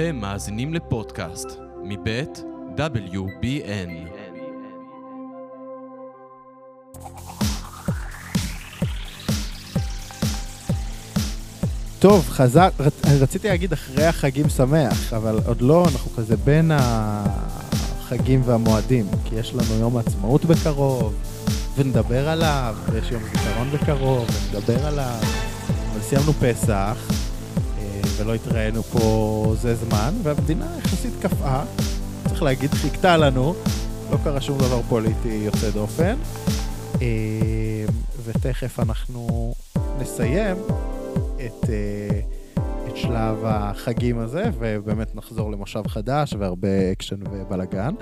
אתם מאזינים לפודקאסט מבית WBN. טוב, חזר, רצ, רציתי להגיד אחרי החגים שמח, אבל עוד לא, אנחנו כזה בין החגים והמועדים, כי יש לנו יום העצמאות בקרוב, ונדבר עליו, ויש יום זיכרון בקרוב, ונדבר עליו, אבל סיימנו פסח, ולא התראינו פה זה זמן, והמדינה יחסית קפאה, צריך להגיד, חיכתה לנו, לא קרה שום דבר פוליטי יוצא דופן, אה, ותכף אנחנו נסיים. את, אה, את שלב החגים הזה, ובאמת נחזור למושב חדש והרבה אקשן ובלאגן.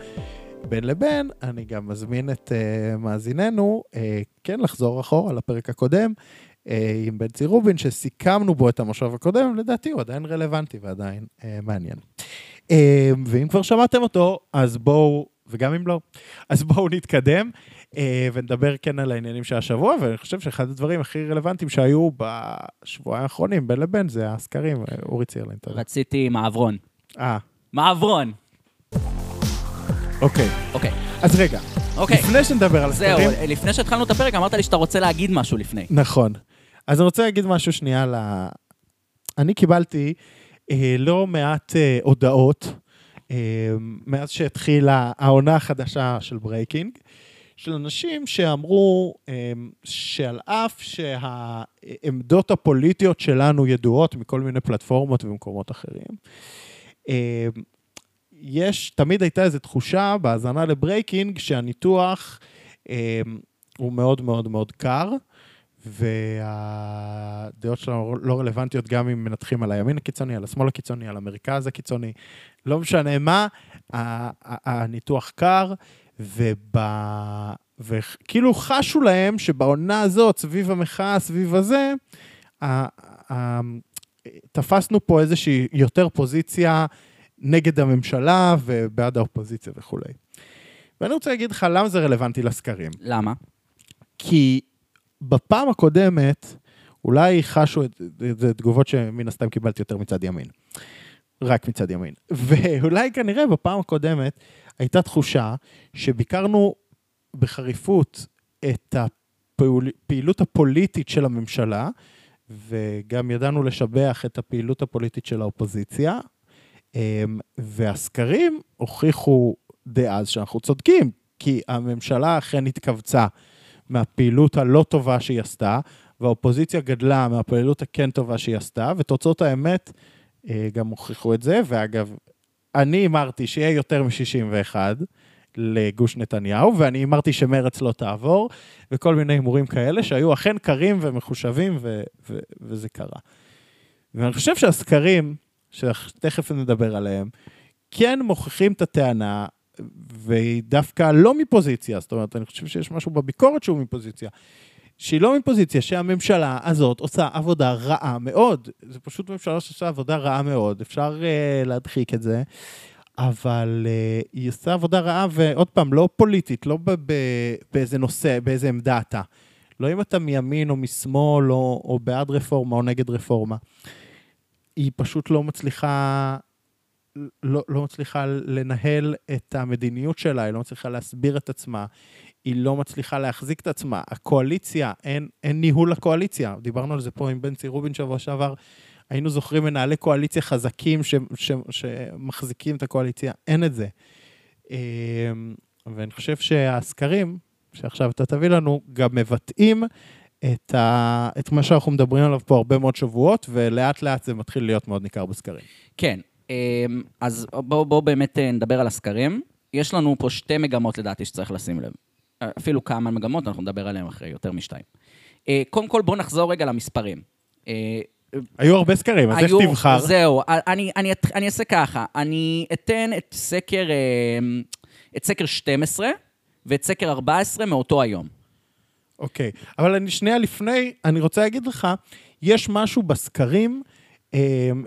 בין לבין, אני גם מזמין את אה, מאזיננו, כן, לחזור אחורה לפרק הקודם, עם בנצי רובין, שסיכמנו בו את המושב הקודם, לדעתי הוא עדיין רלוונטי ועדיין uh, מעניין. Uh, ואם כבר שמעתם אותו, אז בואו, וגם אם לא, אז בואו נתקדם. אה, ונדבר כן על העניינים של השבוע, ואני חושב שאחד הדברים הכי רלוונטיים שהיו בשבועיים האחרונים, בין לבין, זה הסקרים. אורי צירלין, תודה. רציתי מעברון. אה. מעברון. אוקיי. אוקיי. אז רגע, אוקיי. לפני שנדבר על הסקרים... זהו, לפני שהתחלנו את הפרק, אמרת לי שאתה רוצה להגיד משהו לפני. נכון. אז אני רוצה להגיד משהו שנייה ל... אני קיבלתי אה, לא מעט אה, הודעות אה, מאז שהתחילה העונה החדשה של ברייקינג. של אנשים שאמרו אמ, שעל אף שהעמדות הפוליטיות שלנו ידועות מכל מיני פלטפורמות ומקומות אחרים, אמ, יש, תמיד הייתה איזו תחושה בהאזנה לברייקינג שהניתוח אמ, הוא מאוד מאוד מאוד קר, והדעות שלנו לא רלוונטיות גם אם מנתחים על הימין הקיצוני, על השמאל הקיצוני, על המרכז הקיצוני, לא משנה מה, הניתוח קר, וב... וכאילו חשו להם שבעונה הזאת, סביב המחאה, סביב הזה, תפסנו פה איזושהי יותר פוזיציה נגד הממשלה ובעד האופוזיציה וכולי. ואני רוצה להגיד לך למה זה רלוונטי לסקרים. למה? כי בפעם הקודמת, אולי חשו את זה תגובות שמן הסתם קיבלתי יותר מצד ימין. רק מצד ימין. ואולי כנראה בפעם הקודמת הייתה תחושה שביקרנו בחריפות את הפעילות הפוליטית של הממשלה, וגם ידענו לשבח את הפעילות הפוליטית של האופוזיציה, והסקרים הוכיחו דאז שאנחנו צודקים, כי הממשלה אכן התכווצה מהפעילות הלא טובה שהיא עשתה, והאופוזיציה גדלה מהפעילות הכן טובה שהיא עשתה, ותוצאות האמת אה, גם הוכיחו את זה, ואגב, אני הימרתי שיהיה יותר מ-61 לגוש נתניהו, ואני הימרתי שמרץ לא תעבור, וכל מיני הימורים כאלה שהיו אכן קרים ומחושבים, ו- ו- וזה קרה. ואני חושב שהסקרים, שתכף נדבר עליהם, כן מוכיחים את הטענה, והיא דווקא לא מפוזיציה, זאת אומרת, אני חושב שיש משהו בביקורת שהוא מפוזיציה. שהיא לא מפוזיציה, שהממשלה הזאת עושה עבודה רעה מאוד. זו פשוט ממשלה שעושה עבודה רעה מאוד, אפשר uh, להדחיק את זה, אבל uh, היא עושה עבודה רעה, ועוד פעם, לא פוליטית, לא באיזה נושא, באיזה עמדה אתה. לא אם אתה מימין או משמאל, או, או בעד רפורמה או נגד רפורמה. היא פשוט לא מצליחה לא, לא מצליחה לנהל את המדיניות שלה, היא לא מצליחה להסביר את עצמה, היא לא מצליחה להחזיק את עצמה. הקואליציה, אין, אין ניהול לקואליציה. דיברנו על זה פה עם בנצי רובין שבוע שעבר. היינו זוכרים מנהלי קואליציה חזקים ש, ש, שמחזיקים את הקואליציה, אין את זה. אמ, ואני חושב שהסקרים, שעכשיו אתה תביא לנו, גם מבטאים את, ה, את מה שאנחנו מדברים עליו פה הרבה מאוד שבועות, ולאט לאט זה מתחיל להיות מאוד ניכר בסקרים. כן, אמ, אז בואו בוא באמת אה, נדבר על הסקרים. יש לנו פה שתי מגמות לדעתי שצריך לשים לב. אפילו כמה מגמות, אנחנו נדבר עליהן אחרי יותר משתיים. אה, קודם כל, בואו נחזור רגע למספרים. אה, היו הרבה סקרים, אז איך תבחר? זהו, אני, אני, אני אעשה ככה, אני אתן את סקר, את סקר 12 ואת סקר 14 מאותו היום. אוקיי, אבל אני שנייה לפני, אני רוצה להגיד לך, יש משהו בסקרים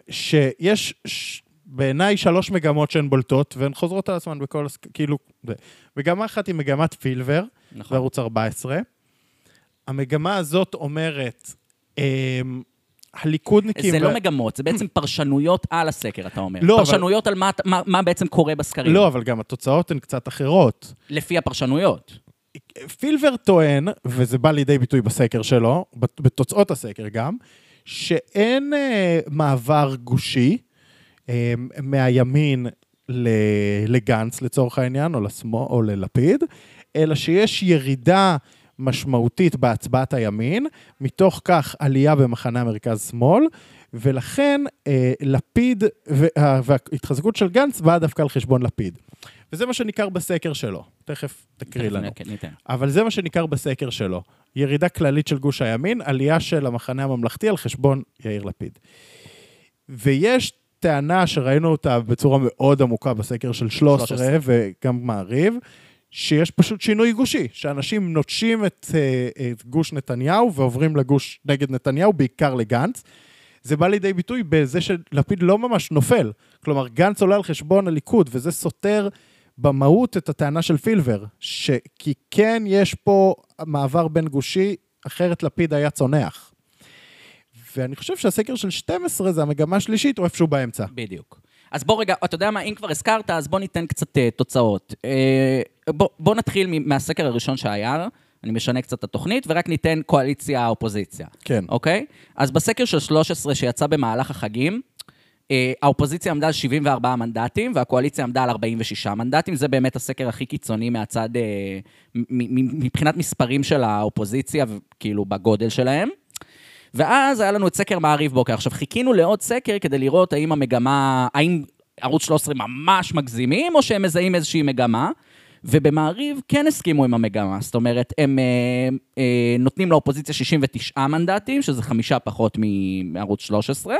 שיש בעיניי שלוש מגמות שהן בולטות, והן חוזרות על עצמן בכל, כאילו, מגמה אחת היא מגמת פילבר, נכון. בערוץ 14. המגמה הזאת אומרת, אמ, הליכודניקים... זה ו- לא מגמות, זה בעצם פרשנויות על הסקר, אתה אומר. לא, אבל- פרשנויות על מה, מה, מה בעצם קורה בסקרים. לא, אבל גם התוצאות הן קצת אחרות. לפי הפרשנויות. פילבר טוען, וזה בא לידי ביטוי בסקר שלו, בת- בתוצאות הסקר גם, שאין אה, מעבר גושי אה, מהימין ל- לגנץ לצורך העניין, או לשמאל, או ללפיד, אלא שיש ירידה משמעותית בהצבעת הימין, מתוך כך עלייה במחנה המרכז-שמאל, ולכן אה, לפיד, וה- וההתחזקות של גנץ באה דווקא על חשבון לפיד. וזה מה שניכר בסקר שלו. תכף תקריא תכף לנו. ניתן. אבל זה מה שניכר בסקר שלו. ירידה כללית של גוש הימין, עלייה של המחנה הממלכתי על חשבון יאיר לפיד. ויש טענה שראינו אותה בצורה מאוד עמוקה בסקר של 13 13. וגם מעריב, שיש פשוט שינוי גושי, שאנשים נוטשים את, אה, את גוש נתניהו ועוברים לגוש נגד נתניהו, בעיקר לגנץ. זה בא לידי ביטוי בזה שלפיד לא ממש נופל. כלומר, גנץ עולה על חשבון הליכוד, וזה סותר במהות את הטענה של פילבר, ש... כי כן יש פה מעבר בין גושי, אחרת לפיד היה צונח. ואני חושב שהסקר של 12 זה המגמה השלישית, או איפשהו באמצע. בדיוק. אז בוא רגע, אתה יודע מה, אם כבר הזכרת, אז בוא ניתן קצת uh, תוצאות. Uh, בוא, בוא נתחיל מהסקר הראשון שהיה, אני משנה קצת את התוכנית, ורק ניתן קואליציה-אופוזיציה. כן. אוקיי? אז בסקר של 13 שיצא במהלך החגים, האופוזיציה עמדה על 74 מנדטים, והקואליציה עמדה על 46 מנדטים. זה באמת הסקר הכי קיצוני מהצד, אה, מבחינת מספרים של האופוזיציה, כאילו בגודל שלהם. ואז היה לנו את סקר מעריב בוקר. עכשיו, חיכינו לעוד סקר כדי לראות האם המגמה, האם ערוץ 13 ממש מגזימים, או שהם מזהים איזושהי מגמה. ובמעריב כן הסכימו עם המגמה, זאת אומרת, הם אה, אה, נותנים לאופוזיציה 69 מנדטים, שזה חמישה פחות מערוץ 13,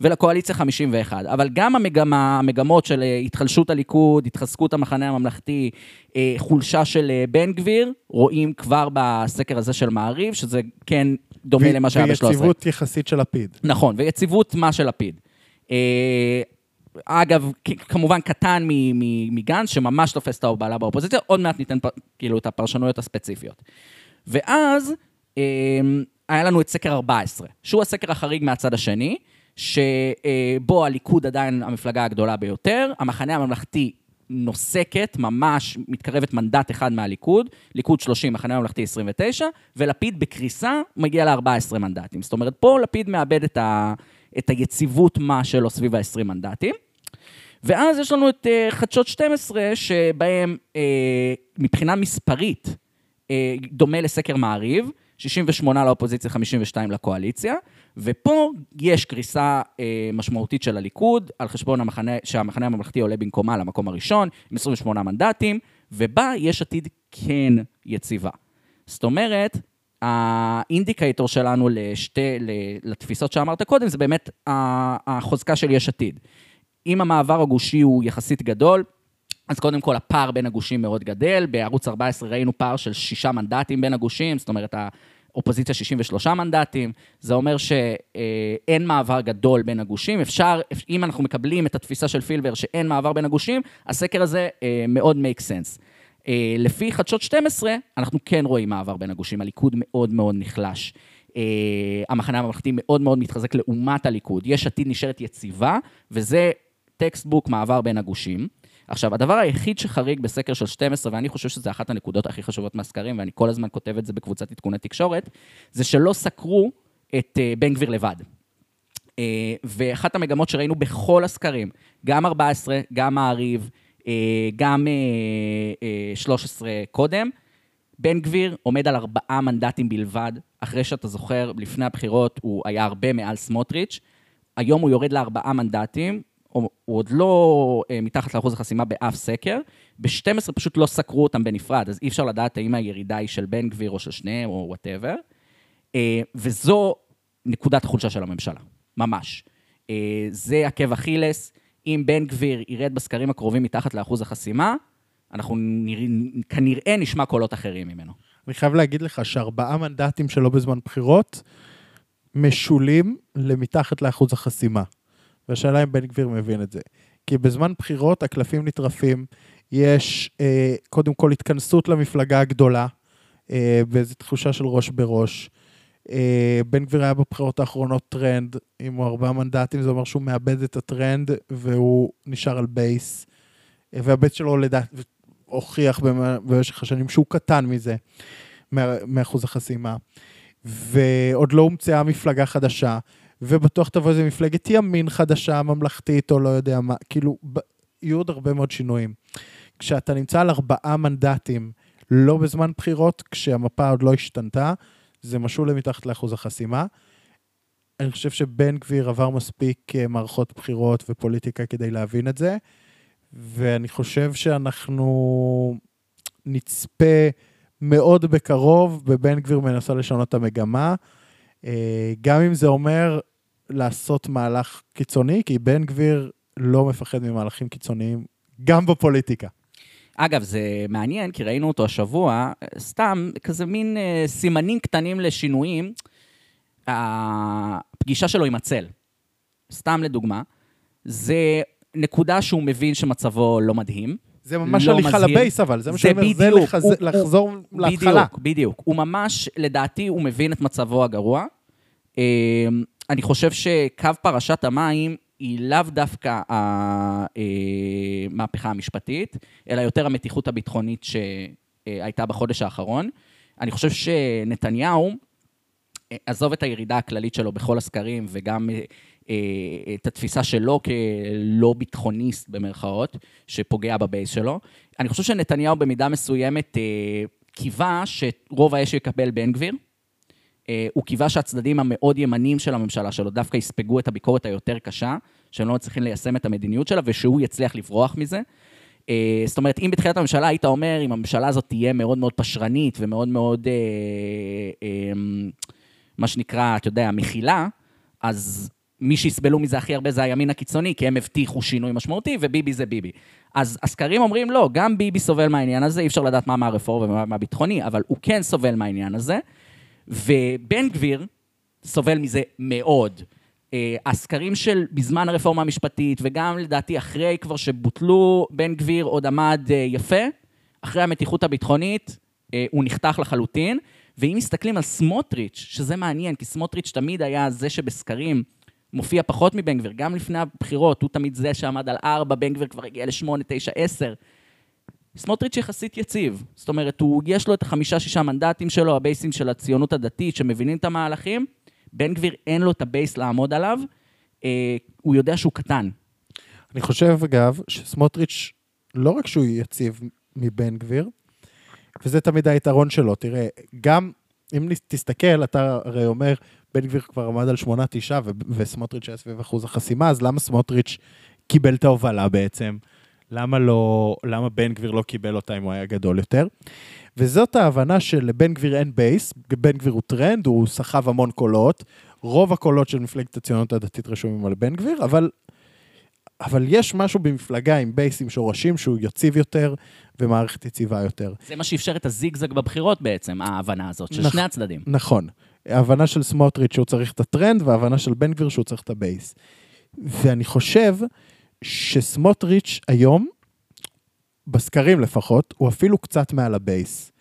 ולקואליציה 51. אבל גם המגמה, המגמות של אה, התחלשות הליכוד, התחזקות המחנה הממלכתי, אה, חולשה של אה, בן גביר, רואים כבר בסקר הזה של מעריב, שזה כן דומה ו- למה שהיה ב-13. ויציבות יחסית של לפיד. נכון, ויציבות מה של לפיד. אה, אגב, כמובן קטן מגנץ, שממש תופס את ההובלה באופוזיציה, עוד מעט ניתן כאילו את הפרשנויות הספציפיות. ואז אה, היה לנו את סקר 14, שהוא הסקר החריג מהצד השני, שבו הליכוד עדיין המפלגה הגדולה ביותר, המחנה הממלכתי נוסקת, ממש מתקרבת מנדט אחד מהליכוד, ליכוד 30, מחנה הממלכתי 29, ולפיד בקריסה מגיע ל-14 מנדטים. זאת אומרת, פה לפיד מאבד את, ה, את היציבות מה שלו סביב ה-20 מנדטים. ואז יש לנו את uh, חדשות 12, שבהם uh, מבחינה מספרית uh, דומה לסקר מעריב, 68 לאופוזיציה, 52 לקואליציה, ופה יש קריסה uh, משמעותית של הליכוד, על חשבון המחנה, שהמחנה הממלכתי עולה במקומה למקום הראשון, עם 28 מנדטים, ובה יש עתיד כן יציבה. זאת אומרת, האינדיקטור שלנו לשתי, לתפיסות שאמרת קודם, זה באמת החוזקה של יש עתיד. אם המעבר הגושי הוא יחסית גדול, אז קודם כל הפער בין הגושים מאוד גדל. בערוץ 14 ראינו פער של שישה מנדטים בין הגושים, זאת אומרת, האופוזיציה 63 מנדטים. זה אומר שאין מעבר גדול בין הגושים. אפשר, אם אנחנו מקבלים את התפיסה של פילבר שאין מעבר בין הגושים, הסקר הזה אה, מאוד make sense. אה, לפי חדשות 12, אנחנו כן רואים מעבר בין הגושים. הליכוד מאוד מאוד נחלש. אה, המחנה הממלכתי מאוד מאוד מתחזק לעומת הליכוד. יש עתיד נשארת יציבה, וזה textbook מעבר בין הגושים. עכשיו, הדבר היחיד שחריג בסקר של 12, ואני חושב שזו אחת הנקודות הכי חשובות מהסקרים, ואני כל הזמן כותב את זה בקבוצת עדכוני תקשורת, זה שלא סקרו את אה, בן גביר לבד. אה, ואחת המגמות שראינו בכל הסקרים, גם 14, גם מעריב, אה, גם אה, אה, 13 קודם, בן גביר עומד על ארבעה מנדטים בלבד, אחרי שאתה זוכר, לפני הבחירות הוא היה הרבה מעל סמוטריץ', היום הוא יורד לארבעה מנדטים, הוא, עוד לא אה, מתחת לאחוז החסימה באף סקר, ב-12 פשוט לא סקרו אותם בנפרד, אז אי אפשר לדעת האם הירידה היא של בן גביר או של שניהם או whatever, אה, וזו נקודת החולשה של הממשלה, ממש. אה, זה עקב אכילס, אם בן גביר ירד בסקרים הקרובים מתחת לאחוז החסימה, אנחנו נרא, כנראה נשמע קולות אחרים ממנו. אני חייב להגיד לך שארבעה מנדטים שלא בזמן בחירות משולים למתחת לאחוז החסימה. והשאלה אם בן גביר מבין את זה. כי בזמן בחירות הקלפים נטרפים, יש אה, קודם כל התכנסות למפלגה הגדולה, אה, באיזו תחושה של ראש בראש. אה, בן גביר היה בבחירות האחרונות טרנד, אם הוא ארבעה מנדטים, זה אומר שהוא מאבד את הטרנד והוא נשאר על בייס. אה, והבייס שלו לדעת, הוכיח במ- במשך השנים שהוא קטן מזה, מאחוז החסימה. ועוד לא הומצאה מפלגה חדשה, ובטוח תבוא איזה מפלגת ימין חדשה, ממלכתית, או לא יודע מה, כאילו, ב- יהיו עוד הרבה מאוד שינויים. כשאתה נמצא על ארבעה מנדטים, לא בזמן בחירות, כשהמפה עוד לא השתנתה, זה משול למתחת לאחוז החסימה. אני חושב שבן גביר עבר מספיק אה, מערכות בחירות ופוליטיקה כדי להבין את זה, ואני חושב שאנחנו נצפה מאוד בקרוב בבן גביר מנסה לשנות את המגמה, גם אם זה אומר לעשות מהלך קיצוני, כי בן גביר לא מפחד ממהלכים קיצוניים, גם בפוליטיקה. אגב, זה מעניין, כי ראינו אותו השבוע, סתם כזה מין אה, סימנים קטנים לשינויים. הפגישה שלו עם הצל, סתם לדוגמה, זה נקודה שהוא מבין שמצבו לא מדהים. זה ממש לא הליכה מזהיר. לבייס, אבל זה מה שאני אומר, זה בדיוק, לחז- הוא- לחזור הוא- להתחלה. בדיוק, בדיוק. הוא ממש, לדעתי, הוא מבין את מצבו הגרוע. אה, אני חושב שקו פרשת המים היא לאו דווקא המהפכה המשפטית, אלא יותר המתיחות הביטחונית שהייתה בחודש האחרון. אני חושב שנתניהו, אה, עזוב את הירידה הכללית שלו בכל הסקרים, וגם אה, אה, את התפיסה שלו כלא ביטחוניסט, במרכאות, שפוגע בבייס שלו. אני חושב שנתניהו במידה מסוימת אה, קיווה שרוב האש יקבל בן גביר. אה, הוא קיווה שהצדדים המאוד ימניים של הממשלה שלו דווקא יספגו את הביקורת היותר קשה, שהם לא מצליחים ליישם את המדיניות שלה, ושהוא יצליח לברוח מזה. אה, זאת אומרת, אם בתחילת הממשלה היית אומר, אם הממשלה הזאת תהיה מאוד מאוד פשרנית ומאוד מאוד, אה, אה, מה שנקרא, אתה יודע, מכילה, אז מי שיסבלו מזה הכי הרבה זה הימין הקיצוני, כי הם הבטיחו שינוי משמעותי, וביבי זה ביבי. אז הסקרים אומרים, לא, גם ביבי סובל מהעניין הזה, אי אפשר לדעת מה מהרפורמה ומה מהביטחוני, אבל הוא כן סובל מהעניין הזה, ובן גביר סובל מזה מאוד. אה, הסקרים של בזמן הרפורמה המשפטית, וגם לדעתי אחרי כבר שבוטלו, בן גביר עוד עמד אה, יפה, אחרי המתיחות הביטחונית, אה, הוא נחתך לחלוטין. ואם מסתכלים על סמוטריץ', שזה מעניין, כי סמוטריץ' תמיד היה זה שבסקרים מופיע פחות מבן גביר, גם לפני הבחירות, הוא תמיד זה שעמד על 4, בן גביר כבר הגיע ל-8, 9, 10. סמוטריץ' יחסית יציב. זאת אומרת, הוא, יש לו את החמישה-שישה מנדטים שלו, הבייסים של הציונות הדתית, שמבינים את המהלכים. בן גביר אין לו את הבייס לעמוד עליו, אה, הוא יודע שהוא קטן. אני חושב, אגב, שסמוטריץ', לא רק שהוא יציב מבן גביר, וזה תמיד היתרון שלו. תראה, גם אם תסתכל, אתה הרי אומר, בן גביר כבר עמד על 8-9, וסמוטריץ' היה סביב אחוז החסימה, אז למה סמוטריץ' קיבל את ההובלה בעצם? למה לא, למה בן גביר לא קיבל אותה אם הוא היה גדול יותר? וזאת ההבנה שלבן גביר אין בייס, בן גביר הוא טרנד, הוא סחב המון קולות, רוב הקולות של מפלגת הציונות הדתית רשומים על בן גביר, אבל, אבל יש משהו במפלגה עם בייס, עם שורשים, שהוא יציב יותר ומערכת יציבה יותר. זה מה שאפשר את הזיגזג בבחירות בעצם, ההבנה הזאת, של נכ- שני הצדדים. נכון. ההבנה של סמוטריץ' שהוא צריך את הטרנד, וההבנה של בן גביר שהוא צריך את הבייס. ואני חושב שסמוטריץ' היום, בסקרים לפחות, הוא אפילו קצת מעל הבייס.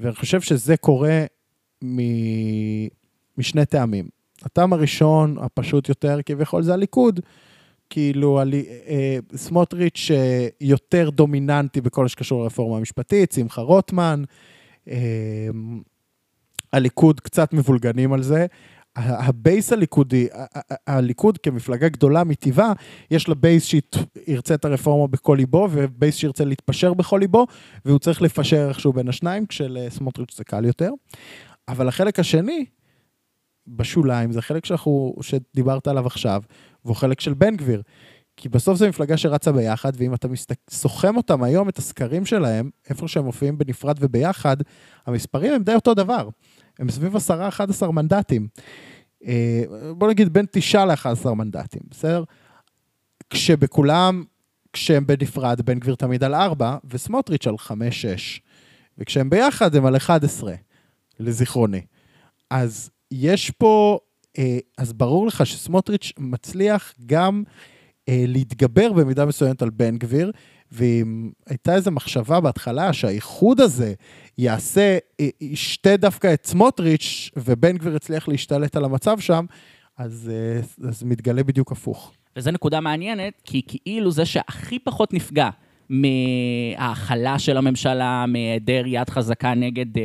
ואני חושב שזה קורה מ... משני טעמים. הטעם הראשון, הפשוט יותר, כביכול, זה הליכוד. כאילו, הלי, אה, סמוטריץ' אה, יותר דומיננטי בכל שקשור לרפורמה המשפטית, שמחה רוטמן, אה, הליכוד קצת מבולגנים על זה. הבייס הליכודי, הליכוד כמפלגה גדולה מטבעה, יש לה בייס שירצה את הרפורמה בכל ליבו, ובייס שירצה להתפשר בכל ליבו, והוא צריך לפשר איכשהו בין השניים, כשלסמוטריץ' זה קל יותר. אבל החלק השני, בשוליים, זה חלק שאנחנו, שדיברת עליו עכשיו, והוא חלק של בן גביר. כי בסוף זו מפלגה שרצה ביחד, ואם אתה. סוכם אותם היום, את הסקרים שלהם, איפה שהם מופיעים בנפרד וביחד, המספרים הם די אותו דבר. הם סביב 10-11 מנדטים. אה, בוא נגיד בין 9 ל-11 מנדטים, בסדר? כשבכולם, כשהם בנפרד, בן גביר תמיד על 4, וסמוטריץ' על 5-6. וכשהם ביחד הם על 11, לזיכרוני. אז יש פה, אה, אז ברור לך שסמוטריץ' מצליח גם להתגבר במידה מסוימת על בן גביר, ואם הייתה איזו מחשבה בהתחלה שהאיחוד הזה יעשה, י- ישתה דווקא את סמוטריץ', ובן גביר יצליח להשתלט על המצב שם, אז, אה, אז מתגלה בדיוק הפוך. וזו נקודה מעניינת, כי כאילו זה שהכי פחות נפגע מההכלה של הממשלה, מהיעדר יד חזקה נגד אה,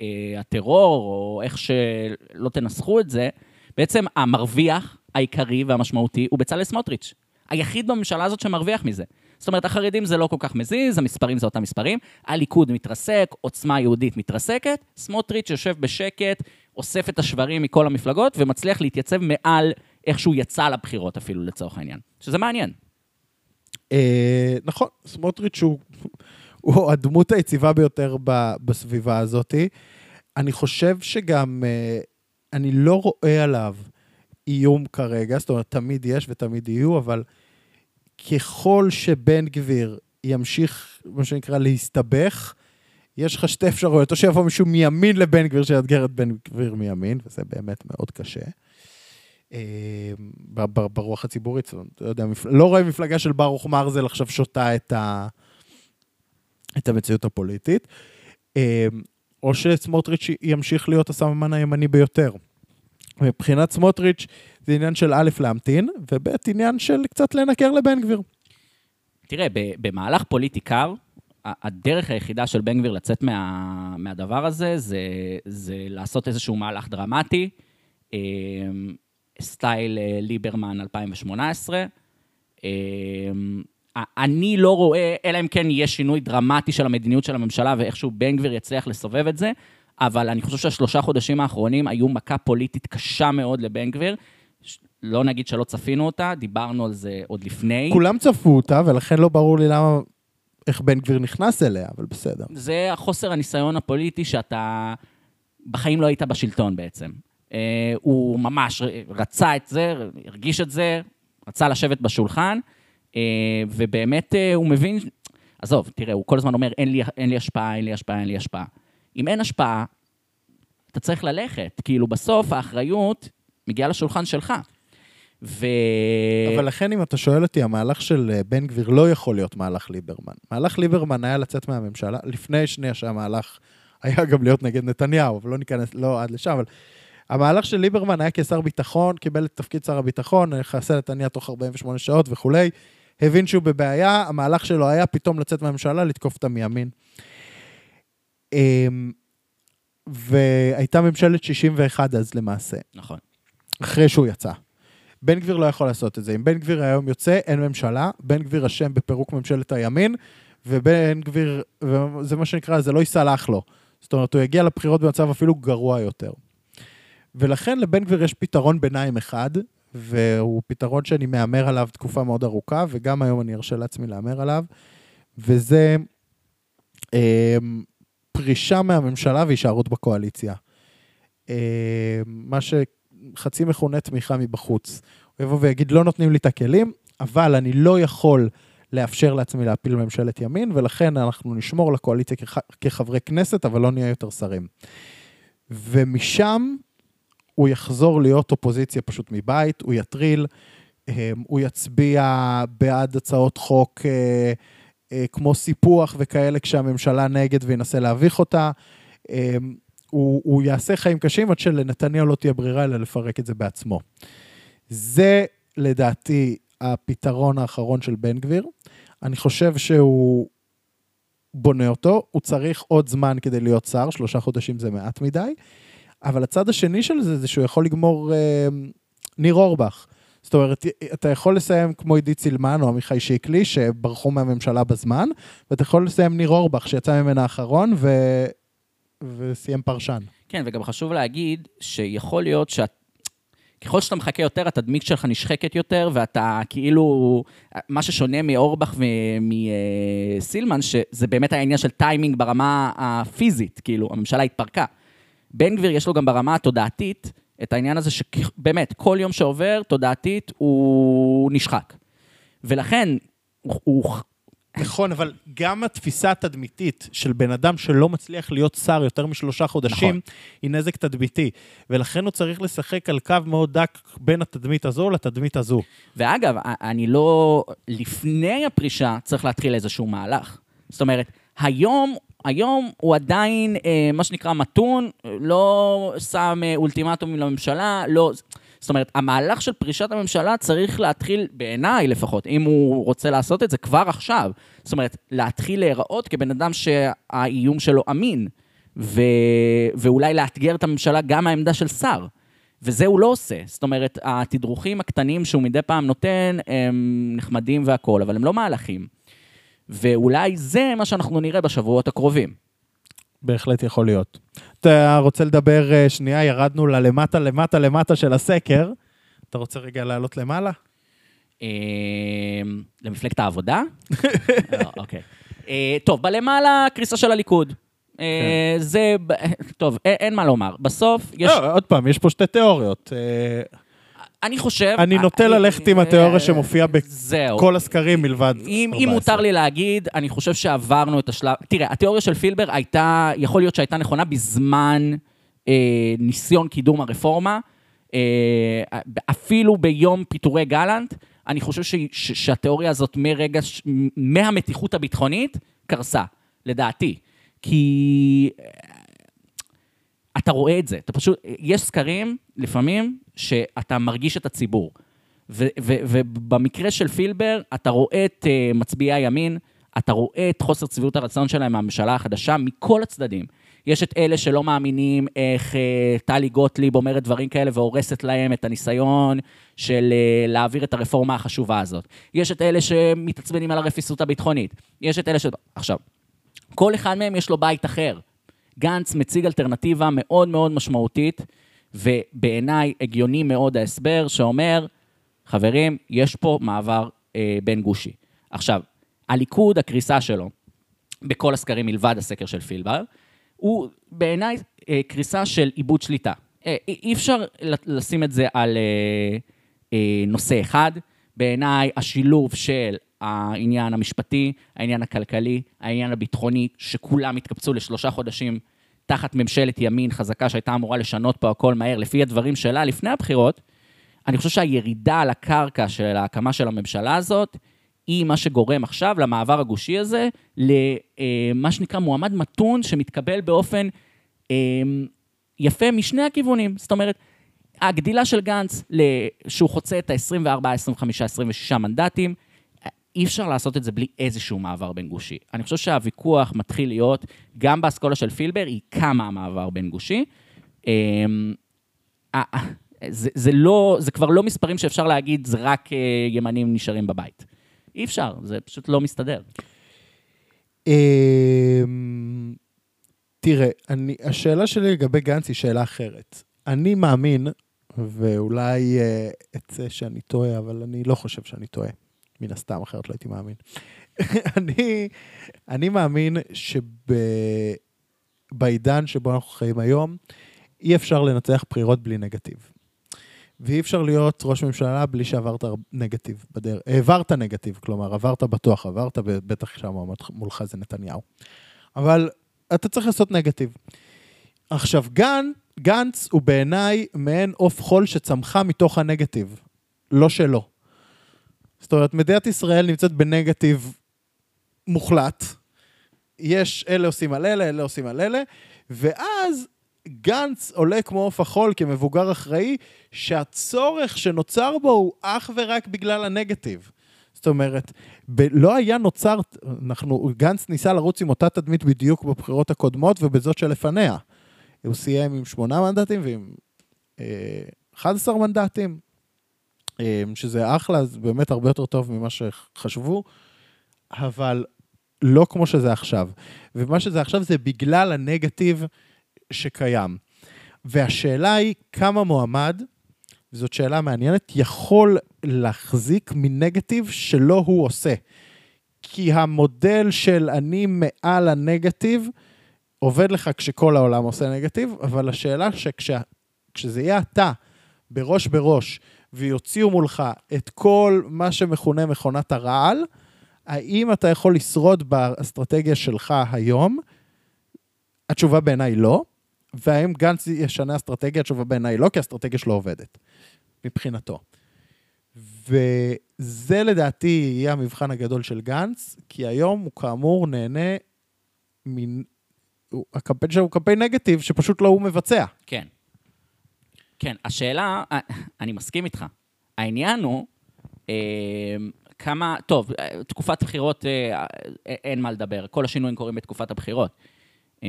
אה, הטרור, או איך שלא תנסחו את זה, בעצם המרוויח העיקרי והמשמעותי הוא בצלאל סמוטריץ'. היחיד בממשלה הזאת שמרוויח מזה. זאת אומרת, החרדים זה לא כל כך מזיז, המספרים זה אותם מספרים, הליכוד מתרסק, עוצמה יהודית מתרסקת, סמוטריץ' יושב בשקט, אוסף את השברים מכל המפלגות, ומצליח להתייצב מעל איך שהוא יצא לבחירות אפילו, לצורך העניין. שזה מעניין. אה, נכון, סמוטריץ' הוא, הדמות היציבה ביותר בסביבה הזאת. אני חושב שגם, אה, אני לא רואה עליו איום כרגע, זאת אומרת, תמיד יש ותמיד יהיו, אבל ככל שבן גביר ימשיך, מה שנקרא, להסתבך, יש לך שתי אפשרויות, או שיבוא מישהו מימין לבן גביר שיאתגר את בן גביר מימין, וזה באמת מאוד קשה. ב- ברוח הציבורית, לא רואה מפלגה של ברוך מרזל עכשיו שותה את, ה... את המציאות הפוליטית, אה, או שסמוטריץ' ימשיך להיות הסממן הימני ביותר. מבחינת סמוטריץ' זה עניין של א', להמתין, וב', עניין של קצת לנקר לבן גביר. תראה, במהלך פוליטי קר, ה- הדרך היחידה של בן גביר לצאת מה, מהדבר הזה, זה, זה לעשות איזשהו מהלך דרמטי, אה, סטייל אה, ליברמן 2018. אה, אני לא רואה, אלא אם כן יהיה שינוי דרמטי של המדיניות של הממשלה ואיכשהו בן גביר יצליח לסובב את זה, אבל אני חושב שהשלושה חודשים האחרונים היו מכה פוליטית קשה מאוד לבן גביר. לא נגיד שלא צפינו אותה, דיברנו על זה עוד לפני. כולם צפו אותה, ולכן לא ברור לי למה, איך בן גביר נכנס אליה, אבל בסדר. זה החוסר הניסיון הפוליטי שאתה בחיים לא היית בשלטון בעצם. אה, הוא ממש רצה את זה, הרגיש את זה, רצה לשבת בשולחן, אה, ובאמת אה, הוא מבין, עזוב, תראה, הוא כל הזמן אומר, אין לי, אין לי השפעה, אין לי השפעה, אין לי השפעה. אם אין השפעה, אתה צריך ללכת. כאילו, בסוף האחריות מגיעה לשולחן שלך. ו... אבל לכן, אם אתה שואל אותי, המהלך של אה, בן גביר לא יכול להיות מהלך ליברמן. מהלך ליברמן היה לצאת מהממשלה, לפני שנייה שהמהלך היה גם להיות נגד נתניהו, אבל לא ניכנס, לא עד לשם, אבל המהלך של ליברמן היה כשר ביטחון, קיבל את תפקיד שר הביטחון, חסל את נתניהו תוך 48 שעות וכולי, הבין שהוא בבעיה, המהלך שלו היה פתאום לצאת מהממשלה, לתקוף אותה מימין. אמ, והייתה ממשלת 61 אז למעשה. נכון. אחרי שהוא יצא. בן גביר לא יכול לעשות את זה. אם בן גביר היום יוצא, אין ממשלה, בן גביר אשם בפירוק ממשלת הימין, ובן גביר, זה מה שנקרא, זה לא ייסלח לו. זאת אומרת, הוא יגיע לבחירות במצב אפילו גרוע יותר. ולכן לבן גביר יש פתרון ביניים אחד, והוא פתרון שאני מהמר עליו תקופה מאוד ארוכה, וגם היום אני ארשה לעצמי להמר עליו, וזה אה, פרישה מהממשלה והישארות בקואליציה. אה, מה שחצי מכונה תמיכה מבחוץ. הוא יבוא ויגיד, לא נותנים לי את הכלים, אבל אני לא יכול לאפשר לעצמי להפיל ממשלת ימין, ולכן אנחנו נשמור לקואליציה כח... כחברי כנסת, אבל לא נהיה יותר שרים. ומשם הוא יחזור להיות אופוזיציה פשוט מבית, הוא יטריל, אה, הוא יצביע בעד הצעות חוק אה, כמו סיפוח וכאלה כשהממשלה נגד וינסה להביך אותה. אה, הוא, הוא יעשה חיים קשים עד שלנתניהו לא תהיה ברירה אלא לפרק את זה בעצמו. זה לדעתי הפתרון האחרון של בן גביר. אני חושב שהוא בונה אותו, הוא צריך עוד זמן כדי להיות שר, שלושה חודשים זה מעט מדי, אבל הצד השני של זה זה שהוא יכול לגמור אה, ניר אורבך. זאת אומרת, אתה יכול לסיים כמו עידית סילמן או עמיחי שיקלי, שברחו מהממשלה בזמן, ואתה יכול לסיים ניר אורבך, שיצא ממנה האחרון ו... וסיים פרשן. כן, וגם חשוב להגיד שיכול להיות שאת... ככל שאתה מחכה יותר, התדמית שלך נשחקת יותר, ואתה כאילו... מה ששונה מאורבך ומסילמן, שזה באמת היה עניין של טיימינג ברמה הפיזית, כאילו, הממשלה התפרקה. בן גביר יש לו גם ברמה התודעתית את העניין הזה שבאמת, כל יום שעובר, תודעתית, הוא נשחק. ולכן, הוא, נכון, אבל גם התפיסה התדמיתית של בן אדם שלא מצליח להיות שר יותר משלושה חודשים, נכון. היא נזק תדמיתי. ולכן הוא צריך לשחק על קו מאוד דק בין התדמית הזו לתדמית הזו. ואגב, אני לא... לפני הפרישה צריך להתחיל איזשהו מהלך. זאת אומרת, היום היום הוא עדיין, אה, מה שנקרא, מתון, לא שם אה, אולטימטומים לממשלה, לא... זאת אומרת, המהלך של פרישת הממשלה צריך להתחיל, בעיניי לפחות, אם הוא רוצה לעשות את זה כבר עכשיו. זאת אומרת, להתחיל להיראות כבן אדם שהאיום שלו אמין, ו... ואולי לאתגר את הממשלה גם מהעמדה של שר. וזה הוא לא עושה. זאת אומרת, התדרוכים הקטנים שהוא מדי פעם נותן, הם נחמדים והכול, אבל הם לא מהלכים. ואולי זה מה שאנחנו נראה בשבועות הקרובים. בהחלט יכול להיות. אתה רוצה לדבר, אה, שנייה, ירדנו ללמטה, למטה, למטה של הסקר. אתה רוצה רגע לעלות למעלה? אה, למפלגת העבודה? לא, אוקיי. אה, טוב, בלמעלה, קריסה של הליכוד. אה, זה, טוב, אין מה לומר. בסוף, יש... לא, עוד פעם, יש פה שתי תיאוריות. אה, אני חושב... אני נוטה אני- ללכת עם אה, התיאוריה שמופיעה זהו. בכל הסקרים מלבד אם, 14. אם מותר לי להגיד, אני חושב שעברנו את השלב... תראה, התיאוריה של פילבר הייתה, יכול להיות שהייתה נכונה בזמן אה, ניסיון קידום הרפורמה, אה, אפילו ביום פיטורי גלנט, אני חושב ש, ש, שהתיאוריה הזאת מרגע, ש- מהמתיחות הביטחונית, קרסה, לדעתי. כי אה, אתה רואה את זה, אתה פשוט, יש סקרים, לפעמים, שאתה מרגיש את הציבור. ובמקרה של פילבר, אתה רואה את uh, מצביעי הימין, אתה רואה את חוסר צביעות הרצון שלהם מהממשלה החדשה, מכל הצדדים. יש את אלה שלא מאמינים איך uh, טלי גוטליב אומרת דברים כאלה והורסת להם את הניסיון של uh, להעביר את הרפורמה החשובה הזאת. יש את אלה שמתעצבנים על הרפיסות הביטחונית. יש את אלה ש... עכשיו, כל אחד מהם יש לו בית אחר. גנץ מציג אלטרנטיבה מאוד מאוד משמעותית, ובעיניי הגיוני מאוד ההסבר שאומר, חברים, יש פה מעבר אה, בין גושי. עכשיו, הליכוד, הקריסה שלו, בכל הסקרים מלבד הסקר של פילבר, הוא בעיניי אה, קריסה של איבוד שליטה. אה, אי אפשר לשים את זה על אה, אה, נושא אחד. בעיניי השילוב של העניין המשפטי, העניין הכלכלי, העניין הביטחוני, שכולם התקבצו לשלושה חודשים תחת ממשלת ימין חזקה שהייתה אמורה לשנות פה הכל מהר, לפי הדברים שלה לפני הבחירות, אני חושב שהירידה על הקרקע של ההקמה של הממשלה הזאת, היא מה שגורם עכשיו למעבר הגושי הזה, למה שנקרא מועמד מתון שמתקבל באופן אה, יפה משני הכיוונים. זאת אומרת, הגדילה של גנץ, שהוא חוצה את ה-24, 25, 26 מנדטים, אי אפשר לעשות את זה בלי איזשהו מעבר בין גושי. אני חושב שהוויכוח מתחיל להיות, גם באסכולה של פילבר, היא כמה המעבר בין גושי. אמ, אה, אה, זה, זה, לא, זה כבר לא מספרים שאפשר להגיד, זה רק אה, ימנים נשארים בבית. אי אפשר, זה פשוט לא מסתדר. אמ, תראה, אני, השאלה שלי לגבי גנץ היא שאלה אחרת. אני מאמין, ואולי אצא שאני טועה, אבל אני לא חושב שאני טועה. מן הסתם, אחרת לא הייתי מאמין. אני, אני מאמין שבעידן שבו אנחנו חיים היום, אי אפשר לנצח בחירות בלי נגטיב. ואי אפשר להיות ראש ממשלה בלי שעברת נגטיב בדרך. העברת נגטיב, כלומר, עברת בטוח, עברת, בטח שהמועמד מולך זה נתניהו. אבל אתה צריך לעשות נגטיב. עכשיו, גן, גנץ הוא בעיניי מעין עוף חול שצמחה מתוך הנגטיב, לא שלו. זאת אומרת, מדינת ישראל נמצאת בנגטיב מוחלט. יש, אלה עושים על אלה, אלה עושים על אלה, ואז גנץ עולה כמו עוף החול כמבוגר אחראי, שהצורך שנוצר בו הוא אך ורק בגלל הנגטיב. זאת אומרת, ב- לא היה נוצר, אנחנו, גנץ ניסה לרוץ עם אותה תדמית בדיוק בבחירות הקודמות ובזאת שלפניה. הוא סיים עם שמונה מנדטים ועם אה, 11 מנדטים, שזה אחלה, זה באמת הרבה יותר טוב ממה שחשבו, אבל לא כמו שזה עכשיו. ומה שזה עכשיו זה בגלל הנגטיב שקיים. והשאלה היא כמה מועמד, וזאת שאלה מעניינת, יכול להחזיק מנגטיב שלא הוא עושה. כי המודל של אני מעל הנגטיב עובד לך כשכל העולם עושה נגטיב, אבל השאלה שכשזה יהיה אתה בראש בראש ויוציאו מולך את כל מה שמכונה מכונת הרעל, האם אתה יכול לשרוד באסטרטגיה שלך היום? התשובה בעיניי לא. והאם גנץ ישנה אסטרטגיה? התשובה בעיניי לא, כי האסטרטגיה שלו עובדת, מבחינתו. וזה לדעתי יהיה המבחן הגדול של גנץ, כי היום הוא כאמור נהנה מין... הוא- הקמפיין שלו הוא קמפיין נגטיב, שפשוט לא הוא מבצע. כן. כן, השאלה, אני מסכים איתך. העניין הוא, אה, כמה, טוב, אה, תקופת בחירות, אה, אה, אין מה לדבר, כל השינויים קורים בתקופת הבחירות. אה,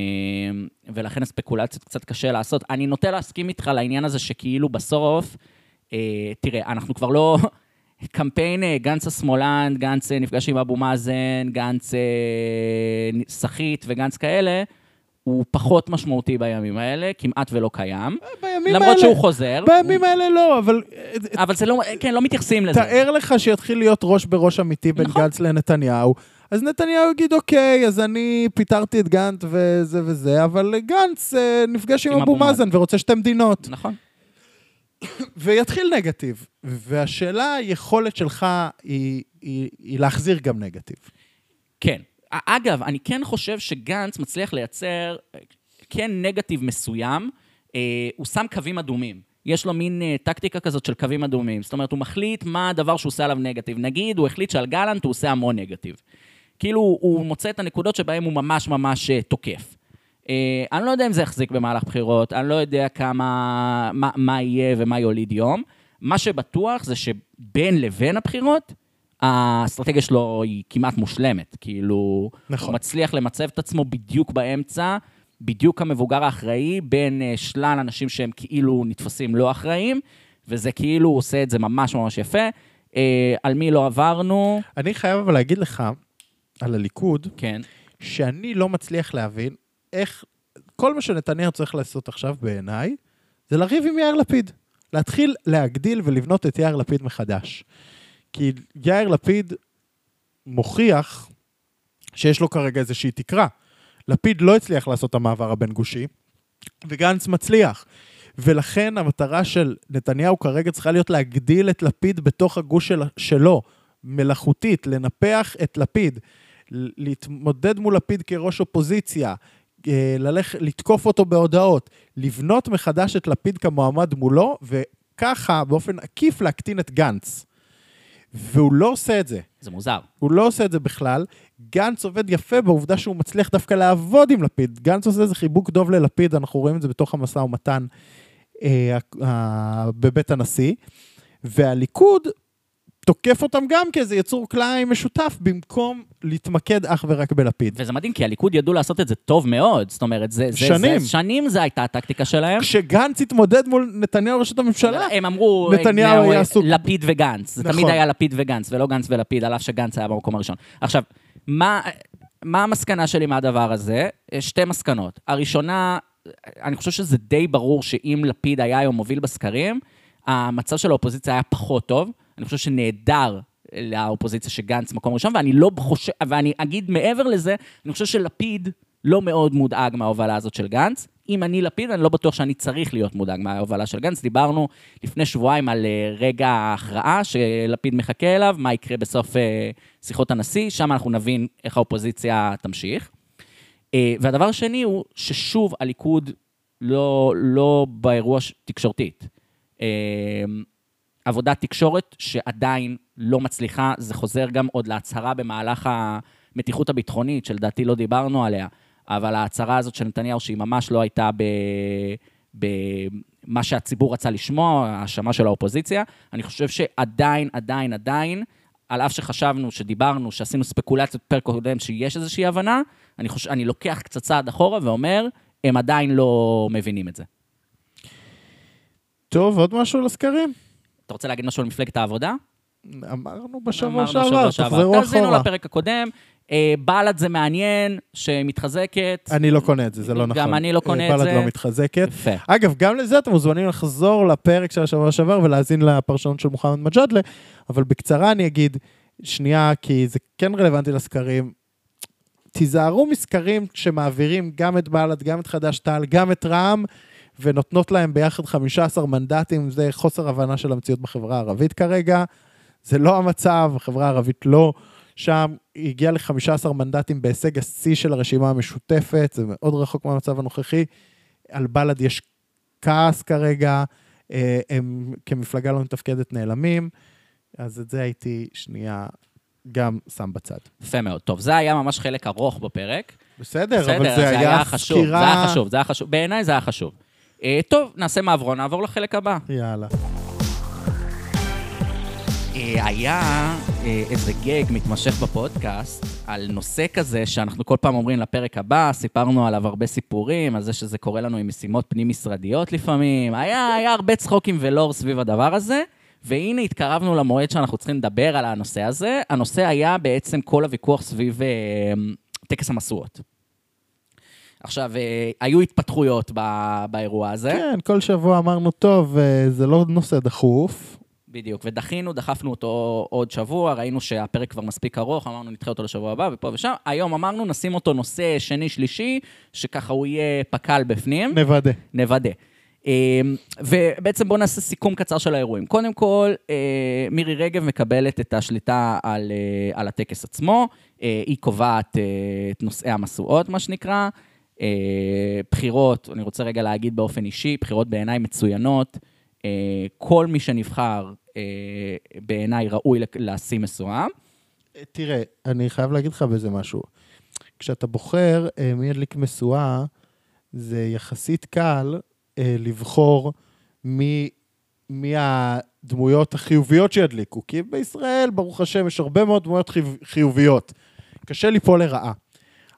ולכן הספקולציות קצת קשה לעשות. אני נוטה להסכים איתך לעניין הזה שכאילו בסוף, אה, תראה, אנחנו כבר לא... קמפיין אה, גנץ השמאלן, גנץ אה, נפגש עם אבו מאזן, גנץ סחיט וגנץ כאלה, הוא פחות משמעותי בימים האלה, כמעט ולא קיים. בימים למרות האלה... שהוא חוזר. בימים האלה לא, אבל אבל זה לא, כן, לא מתייחסים לזה. תאר לך שיתחיל להיות ראש בראש אמיתי בין נכון. גנץ לנתניהו, אז נתניהו יגיד, אוקיי, אז אני פיטרתי את גנץ וזה וזה, אבל גנץ אה, נפגש עם עם אבו. מאזן ורוצה שתי מדינות. נכון. ויתחיל נגטיב. והשאלה, היכולת שלך היא, היא, היא להחזיר גם נגטיב. כן. אגב, אני כן חושב שגנץ מצליח לייצר אה, כן נגטיב מסוים, אה, הוא שם קווים אדומים. יש לו מין אה, טקטיקה כזאת של קווים אדומים. זאת אומרת, הוא מחליט מה הדבר שהוא עושה עליו נגטיב. נגיד, הוא החליט שעל גלנט הוא עושה המון נגטיב. כאילו, הוא מוצא את הנקודות שבהן הוא ממש ממש אה, תוקף. אה, אני לא יודע אם זה יחזיק במהלך בחירות, אני לא יודע כמה, מה, מה יהיה ומה יוליד יום. מה שבטוח זה שבין לבין הבחירות, האסטרטגיה שלו היא כמעט מושלמת. כאילו, נכון. הוא מצליח למצב את עצמו בדיוק באמצע, בדיוק המבוגר האחראי, בין אה, שלל אנשים שהם כאילו נתפסים לא אחראים, וזה כאילו הוא עושה את זה ממש ממש יפה. אה, על מי לא עברנו? אני חייב אבל להגיד לך, על הליכוד, כן. שאני לא מצליח להבין איך, כל מה שנתניהו צריך לעשות עכשיו בעיניי, זה לריב עם יאיר לפיד. להתחיל להגדיל ולבנות את יאיר לפיד מחדש. כי יאיר לפיד מוכיח שיש לו כרגע איזושהי תקרה. לפיד לא הצליח לעשות את המעבר הבין-גושי, וגנץ מצליח. ולכן המטרה של נתניהו כרגע צריכה להיות להגדיל את לפיד בתוך הגוש של, שלו, מלאכותית, לנפח את לפיד, להתמודד מול לפיד כראש אופוזיציה, אה, ללכת, לתקוף אותו בהודעות, לבנות מחדש את לפיד כמועמד מולו, וככה, באופן עקיף, להקטין את גנץ. והוא לא עושה את זה. זה מוזר. הוא לא עושה את זה בכלל. גנץ עובד יפה בעובדה שהוא מצליח דווקא לעבוד עם לפיד. גנץ עושה איזה חיבוק דוב ללפיד, אנחנו רואים את זה בתוך המשא ומתן אה, אה, בבית הנשיא. והליכוד תוקף אותם גם כאיזה יצור כלאיים משותף, במקום להתמקד אך ורק בלפיד. וזה מדהים, כי הליכוד ידעו לעשות את זה טוב מאוד. זאת אומרת, זה... זה שנים. זה, שנים זה הייתה הטקטיקה שלהם. כשגנץ התמודד מול נתניהו ראשות הממשלה, הם אמרו, נתניהו הם אמרו, היה עסוק. לפיד וגנץ. זה נכון. תמיד היה לפיד וגנץ, ולא גנץ ולפיד, על אף שגנץ היה במקום הראשון. עכשיו, מה, מה המסקנה שלי מהדבר הזה? שתי מסקנות. הראשונה, אני חושב שזה די ברור שאם לפיד היה היום מוביל בסקרים, המצב של האופוזיציה היה פחות טוב. אני חושב שנהדר לאופוזיציה שגנץ מקום ראשון, ואני לא חושב, ואני אגיד מעבר לזה, אני חושב שלפיד לא מאוד מודאג מההובלה הזאת של גנץ. אם אני לפיד, אני לא בטוח שאני צריך להיות מודאג מההובלה של גנץ. דיברנו לפני שבועיים על אה, רגע ההכרעה שלפיד מחכה אליו, מה יקרה בסוף אה, שיחות הנשיא, שם אנחנו נבין איך האופוזיציה תמשיך. אה, והדבר השני הוא ששוב הליכוד לא, לא באירוע תקשורתית. עבודת תקשורת שעדיין לא מצליחה, זה חוזר גם עוד להצהרה במהלך המתיחות הביטחונית, שלדעתי לא דיברנו עליה, אבל ההצהרה הזאת של נתניהו, שהיא ממש לא הייתה ב... במה שהציבור רצה לשמוע, האשמה של האופוזיציה, אני חושב שעדיין, עדיין, עדיין, על אף שחשבנו, שדיברנו, שעשינו ספקולציות פרק קודם, שיש איזושהי הבנה, אני, חושב, אני לוקח קצת צעד אחורה ואומר, הם עדיין לא מבינים את זה. טוב, עוד משהו לסקרים? אתה רוצה להגיד משהו על מפלגת העבודה? אמרנו בשבוע שעבר. תחזרו תאזינו אחורה. לפרק הקודם. אה, בל"ד זה מעניין, שמתחזקת. אני לא קונה את זה, זה לא נכון. גם אני לא קונה אה, את זה. בל"ד לא מתחזקת. יפה. אגב, גם לזה אתם מוזמנים לחזור לפרק של השבוע שעבר ולהאזין לפרשנות של מוחמד מג'אדלה, אבל בקצרה אני אגיד, שנייה, כי זה כן רלוונטי לסקרים. תיזהרו מסקרים שמעבירים גם את בל"ד, גם את חד"ש-תע"ל, גם את רע"מ, ונותנות להם ביחד 15 מנדטים, זה חוסר הבנה של המציאות בחברה הערבית כרגע. זה לא המצב, החברה הערבית לא שם, היא הגיעה ל-15 מנדטים בהישג השיא של הרשימה המשותפת, זה מאוד רחוק מהמצב הנוכחי. על בל"ד יש כעס כרגע, אה, הם כמפלגה לא מתפקדת נעלמים, אז את זה הייתי שנייה גם שם בצד. יפה מאוד. טוב, זה היה ממש חלק ארוך בפרק. בסדר, בסדר, אבל זה היה חשוב, זה סקירה... היה חשוב, זה היה חשוב. בעיניי זה היה חשוב. אה, טוב, נעשה מעברון, נעבור לחלק הבא. יאללה. אה, היה אה, איזה גג מתמשך בפודקאסט על נושא כזה שאנחנו כל פעם אומרים לפרק הבא, סיפרנו עליו הרבה סיפורים, על זה שזה קורה לנו עם משימות פנים-משרדיות לפעמים. היה, היה הרבה צחוקים ולור סביב הדבר הזה, והנה התקרבנו למועד שאנחנו צריכים לדבר על הנושא הזה. הנושא היה בעצם כל הוויכוח סביב אה, טקס המשואות. עכשיו, אה, היו התפתחויות באירוע הזה. כן, כל שבוע אמרנו, טוב, אה, זה לא נושא דחוף. בדיוק, ודחינו, דחפנו אותו עוד שבוע, ראינו שהפרק כבר מספיק ארוך, אמרנו נדחה אותו לשבוע הבא ופה ושם. היום אמרנו נשים אותו נושא שני, שלישי, שככה הוא יהיה פק"ל בפנים, נוודא. נוודא. אה, ובעצם בואו נעשה סיכום קצר של האירועים. קודם כל, אה, מירי רגב מקבלת את השליטה על, על הטקס עצמו, היא קובעת את נושאי המשואות, מה שנקרא. אה, בחירות, אני רוצה רגע להגיד באופן אישי, בחירות בעיניי מצוינות. אה, כל מי שנבחר אה, בעיניי ראוי לשים משואה. תראה, אני חייב להגיד לך בזה משהו. כשאתה בוחר מי ידליק משואה, זה יחסית קל לבחור מי, מי הדמויות החיוביות שידליקו. כי בישראל, ברוך השם, יש הרבה מאוד דמויות חיוב, חיוביות. קשה ליפול לרעה.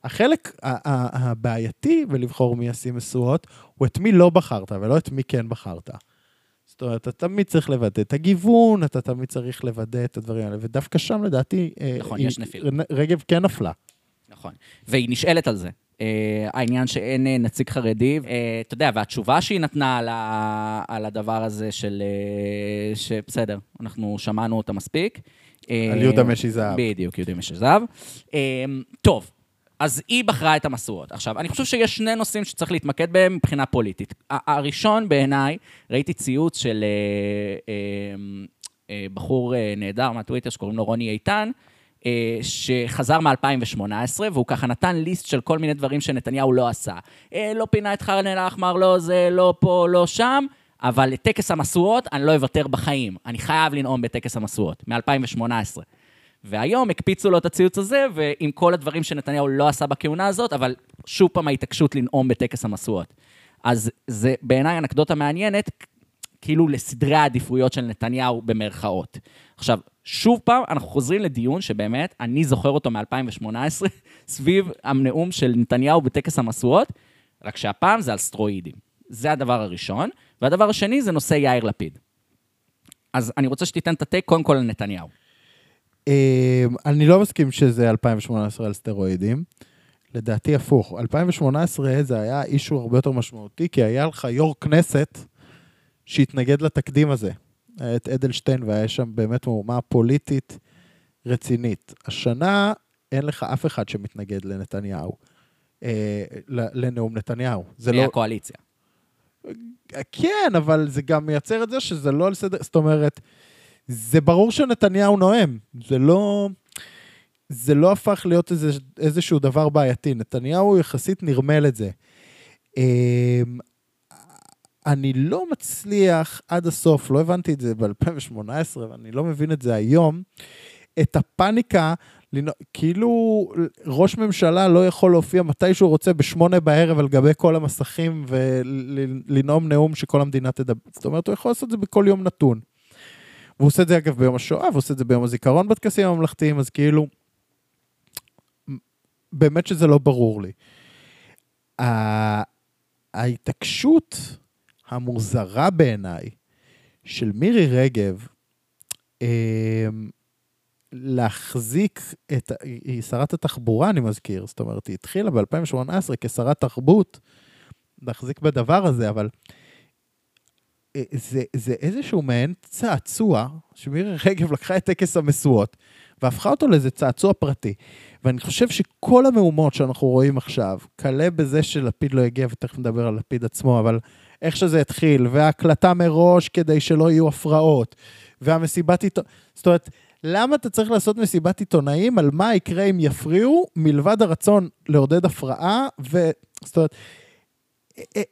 החלק הבעייתי בלבחור מי ישים משואות, הוא את מי לא בחרת ולא את מי כן בחרת. זאת אומרת, אתה תמיד צריך לוודא את הגיוון, אתה תמיד צריך לוודא את הדברים האלה, ודווקא שם לדעתי... אה, נכון, היא- יש נפילה. רגב כן נפלה. נכון. והיא נשאלת על זה. Uh, העניין שאין uh, נציג חרדי, uh, אתה יודע, והתשובה שהיא נתנה על, ה, על הדבר הזה של... Uh, שבסדר, אנחנו שמענו אותה מספיק. על יהודה משי זהב. בדיוק, יהודה משי זהב. Uh, טוב, אז היא בחרה את המשואות. עכשיו, אני חושב שיש שני נושאים שצריך להתמקד בהם מבחינה פוליטית. הראשון בעיניי, ראיתי ציוץ של uh, uh, uh, בחור uh, נהדר מהטוויטר שקוראים לו רוני איתן, אה, שחזר מ-2018, והוא ככה נתן ליסט של כל מיני דברים שנתניהו לא עשה. אה, לא פינה את חרן אל-אחמר, לא זה, לא פה, לא שם, אבל לטקס המשואות אני לא אוותר בחיים. אני חייב לנאום בטקס המשואות, מ-2018. והיום הקפיצו לו את הציוץ הזה, ועם כל הדברים שנתניהו לא עשה בכהונה הזאת, אבל שוב פעם ההתעקשות לנאום בטקס המשואות. אז זה בעיניי אנקדוטה מעניינת, כאילו לסדרי העדיפויות של נתניהו במרכאות. עכשיו, שוב פעם, אנחנו חוזרים לדיון שבאמת, אני זוכר אותו מ-2018, סביב הנאום של נתניהו בטקס המשואות, רק שהפעם זה על סטרואידים. זה הדבר הראשון. והדבר השני זה נושא יאיר לפיד. אז אני רוצה שתיתן את הטייק קודם כל על נתניהו. אה, אני לא מסכים שזה 2018 על סטרואידים. לדעתי הפוך. 2018 זה היה אישו הרבה יותר משמעותי, כי היה לך יו"ר כנסת שהתנגד לתקדים הזה. את אדלשטיין, והיה שם באמת מהומה פוליטית רצינית. השנה אין לך אף אחד שמתנגד לנתניהו, אה, לנאום נתניהו. זה לא... מהקואליציה. כן, אבל זה גם מייצר את זה שזה לא על סדר... זאת אומרת, זה ברור שנתניהו נואם. זה לא... זה לא הפך להיות איזה, איזשהו דבר בעייתי. נתניהו יחסית נרמל את זה. אמ, אני לא מצליח עד הסוף, לא הבנתי את זה ב-2018, ואני לא מבין את זה היום, את הפאניקה, כאילו ראש ממשלה לא יכול להופיע מתי שהוא רוצה בשמונה בערב על גבי כל המסכים ולנאום נאום שכל המדינה תדבר. זאת אומרת, הוא יכול לעשות את זה בכל יום נתון. והוא עושה את זה אגב ביום השואה, והוא עושה את זה ביום הזיכרון בטקסים הממלכתיים, אז כאילו, באמת שזה לא ברור לי. ההתעקשות המוזרה בעיניי של מירי רגב, אמ, להחזיק את, היא שרת התחבורה, אני מזכיר, זאת אומרת, היא התחילה ב-2018 כשרת תרבות, להחזיק בדבר הזה, אבל זה, זה איזשהו מעין צעצוע, שמירי רגב לקחה את טקס המשואות, והפכה אותו לאיזה צעצוע פרטי. ואני חושב שכל המהומות שאנחנו רואים עכשיו, כלה בזה שלפיד לא הגיע, ותכף נדבר על לפיד עצמו, אבל איך שזה התחיל, וההקלטה מראש כדי שלא יהיו הפרעות, והמסיבת עיתונאים, זאת אומרת, למה אתה צריך לעשות מסיבת עיתונאים על מה יקרה אם יפריעו, מלבד הרצון לעודד הפרעה, ו... זאת אומרת,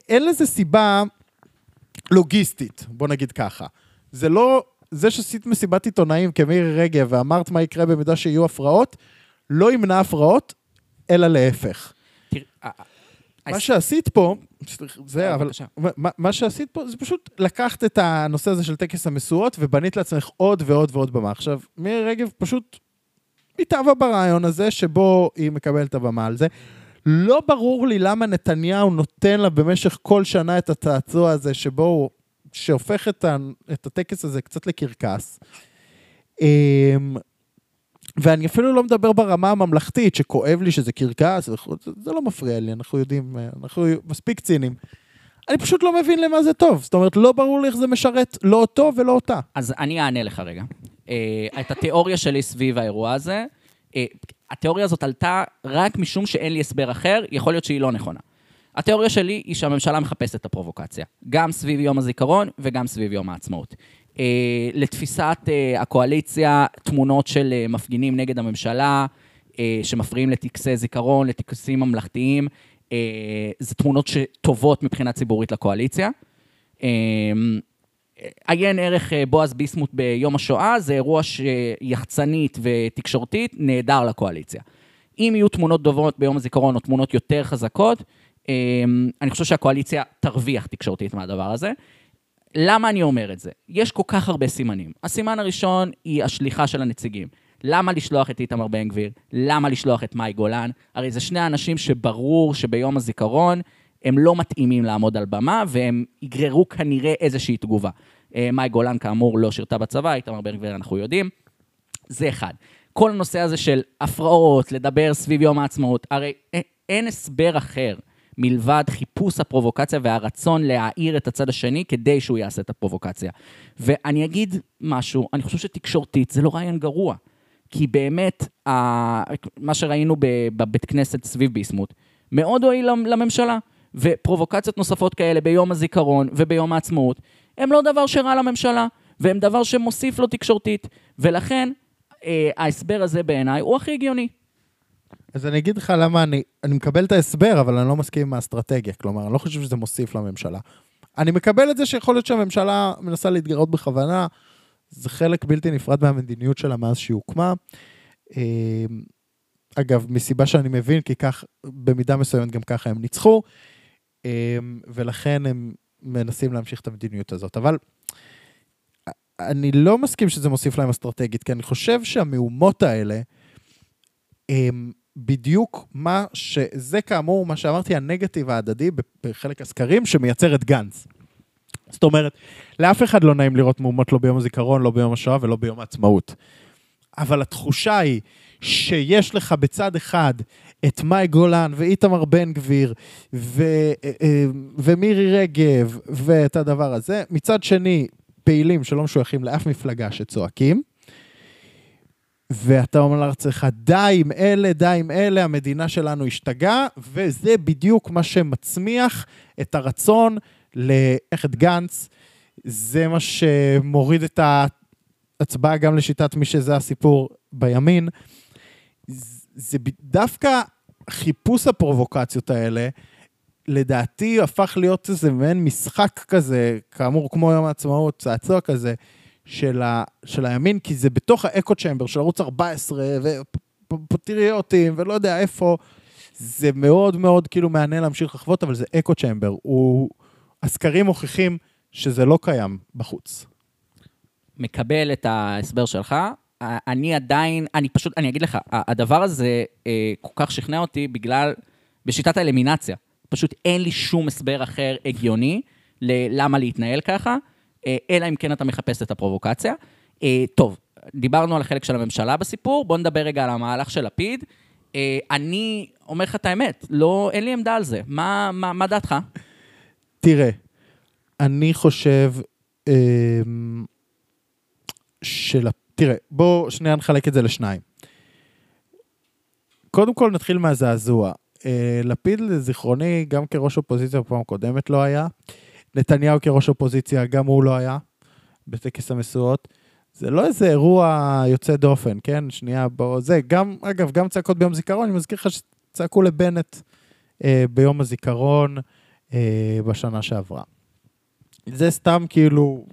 אין לזה סיבה לוגיסטית, בוא נגיד ככה. זה לא, זה שעשית מסיבת עיתונאים כמירי רגב ואמרת מה יקרה במידה שיהיו הפרעות, לא ימנע הפרעות, אלא להפך. מה שעשית פה, זה, אה, אבל. מה, שעשית פה זה פשוט לקחת את הנושא הזה של טקס המשואות ובנית לעצמך עוד ועוד ועוד במה. עכשיו, מירי רגב פשוט התאהבה ברעיון הזה שבו היא מקבלת הבמה על זה. לא ברור לי למה נתניהו נותן לה במשך כל שנה את הצעצוע הזה שבו הוא, שהופך את, ה, את הטקס הזה קצת לקרקס. אמ, ואני אפילו לא מדבר ברמה הממלכתית, שכואב לי שזה קרקס, זה, לא מפריע לי, אנחנו יודעים, אה, אנחנו מספיק ציניים. אני פשוט לא מבין למה זה טוב. זאת אומרת, לא ברור לי איך זה משרת לא אותו ולא אותה. אז אני אענה לך רגע. אה, את התיאוריה שלי סביב האירוע הזה, התיאוריה הזאת עלתה רק משום שאין לי הסבר אחר, יכול להיות שהיא לא נכונה. התיאוריה שלי היא שהממשלה מחפשת את הפרובוקציה, גם סביב יום הזיכרון וגם סביב יום העצמאות. אה, לתפיסת אה, הקואליציה, תמונות של אה, מפגינים נגד הממשלה, אה, שמפריעים לטקסי זיכרון, לטקסים ממלכתיים, אה, זה תמונות שטובות מבחינה ציבורית לקואליציה. אה, עיין ערך אה, בועז ביסמוט ביום השואה, זה אירוע שיחצנית ותקשורתית נהדר לקואליציה. אם יהיו תמונות דוברות ביום הזיכרון או תמונות יותר חזקות, אה, אני חושב שהקואליציה תרוויח תקשורתית מהדבר הזה. למה אני אומר את זה? יש כל כך הרבה סימנים. הסימן הראשון היא השליחה של הנציגים. למה לשלוח את איתמר בן גביר? למה לשלוח את מאי גולן? הרי זה שני אנשים שברור שביום הזיכרון הם לא מתאימים לעמוד על במה, והם יגררו כנראה איזושהי תגובה. אה, מאי גולן, כאמור, לא שירתה בצבא, איתמר בן גביר אנחנו יודעים. זה אחד. כל הנושא הזה של הפרעות, לדבר סביב יום העצמאות, הרי אין הסבר אחר מלבד חיפוש הפרובוקציה והרצון להעיר את הצד השני כדי שהוא יעשה את הפרובוקציה. ואני אגיד משהו, אני חושב שתקשורתית זה לא רעיון גרוע. כי באמת, מה שראינו בבית כנסת סביב ביסמוט, מאוד הועיל למ- לממשלה. ופרובוקציות נוספות כאלה ביום הזיכרון וביום העצמאות, הם לא דבר שרע לממשלה, והם דבר שמוסיף לו תקשורתית. ולכן, אה, ההסבר הזה בעיניי הוא הכי הגיוני. אז אני אגיד לך למה אני, אני מקבל את ההסבר, אבל אני לא מסכים עם האסטרטגיה. כלומר, אני לא חושב שזה מוסיף לממשלה. אני מקבל את זה שיכול להיות שהממשלה מנסה להתגרות בכוונה, זה חלק בלתי נפרד מהמדיניות שלה מאז שהיא הוקמה. אה, אגב, מסיבה שאני מבין, כי כך, במידה מסוימת גם ככה הם ניצחו, ולכן הם מנסים להמשיך את המדיניות הזאת. אבל אני לא מסכים שזה מוסיף להם אסטרטגית, כי אני חושב שהמהומות האלה, הם בדיוק מה ש... זה כאמור, מה שאמרתי, הנגטיב ההדדי בחלק הסקרים, שמייצר את גנץ. זאת אומרת, לאף אחד לא נעים לראות מהומות לא ביום הזיכרון, לא ביום השואה ולא ביום העצמאות. אבל התחושה היא שיש לך בצד אחד את מאי גולן ואיתמר בן גביר ו, אה, ומירי רגב ואת הדבר הזה, מצד שני, פעילים שלא משויכים לאף מפלגה שצועקים, ואתה אומר לעצמך, די עם אלה, די עם אלה, המדינה שלנו השתגעה, וזה בדיוק מה שמצמיח את הרצון את גנץ. זה מה שמוריד את ההצבעה גם לשיטת מי שזה הסיפור בימין. זה דווקא חיפוש הפרובוקציות האלה, לדעתי הפך להיות איזה מעין משחק כזה, כאמור, כמו יום העצמאות, צעצוע כזה, של, ה, של הימין, כי זה בתוך האקו צ'מבר של ערוץ 14, ופטריוטים, ולא יודע איפה. זה מאוד מאוד כאילו מעניין להמשיך לחוות, אבל זה אקו צ'מבר. הוא... הסקרים מוכיחים שזה לא קיים בחוץ. מקבל את ההסבר שלך. אני עדיין, אני פשוט, אני אגיד לך, הדבר הזה אה, כל כך שכנע אותי בגלל, בשיטת האלימינציה. פשוט אין לי שום הסבר אחר הגיוני ללמה להתנהל ככה, אה, אלא אם כן אתה מחפש את הפרובוקציה. אה, טוב, דיברנו על החלק של הממשלה בסיפור, בואו נדבר רגע על המהלך של לפיד. אה, אני אומר לך את האמת, לא, אין לי עמדה על זה. מה, מה, מה דעתך? תראה, אני חושב אמ, של... תראה, בואו שנייה נחלק את זה לשניים. קודם כל נתחיל מהזעזוע. אה, לפיד, לזיכרוני, גם כראש אופוזיציה בפעם הקודמת לא היה. נתניהו כראש אופוזיציה, גם הוא לא היה בטקס המשואות. זה לא איזה אירוע יוצא דופן, כן? שנייה, בוא... זה, גם, אגב, גם צעקות ביום זיכרון, אני מזכיר לך שצעקו לבנט אה, ביום הזיכרון אה, בשנה שעברה. זה סתם כאילו,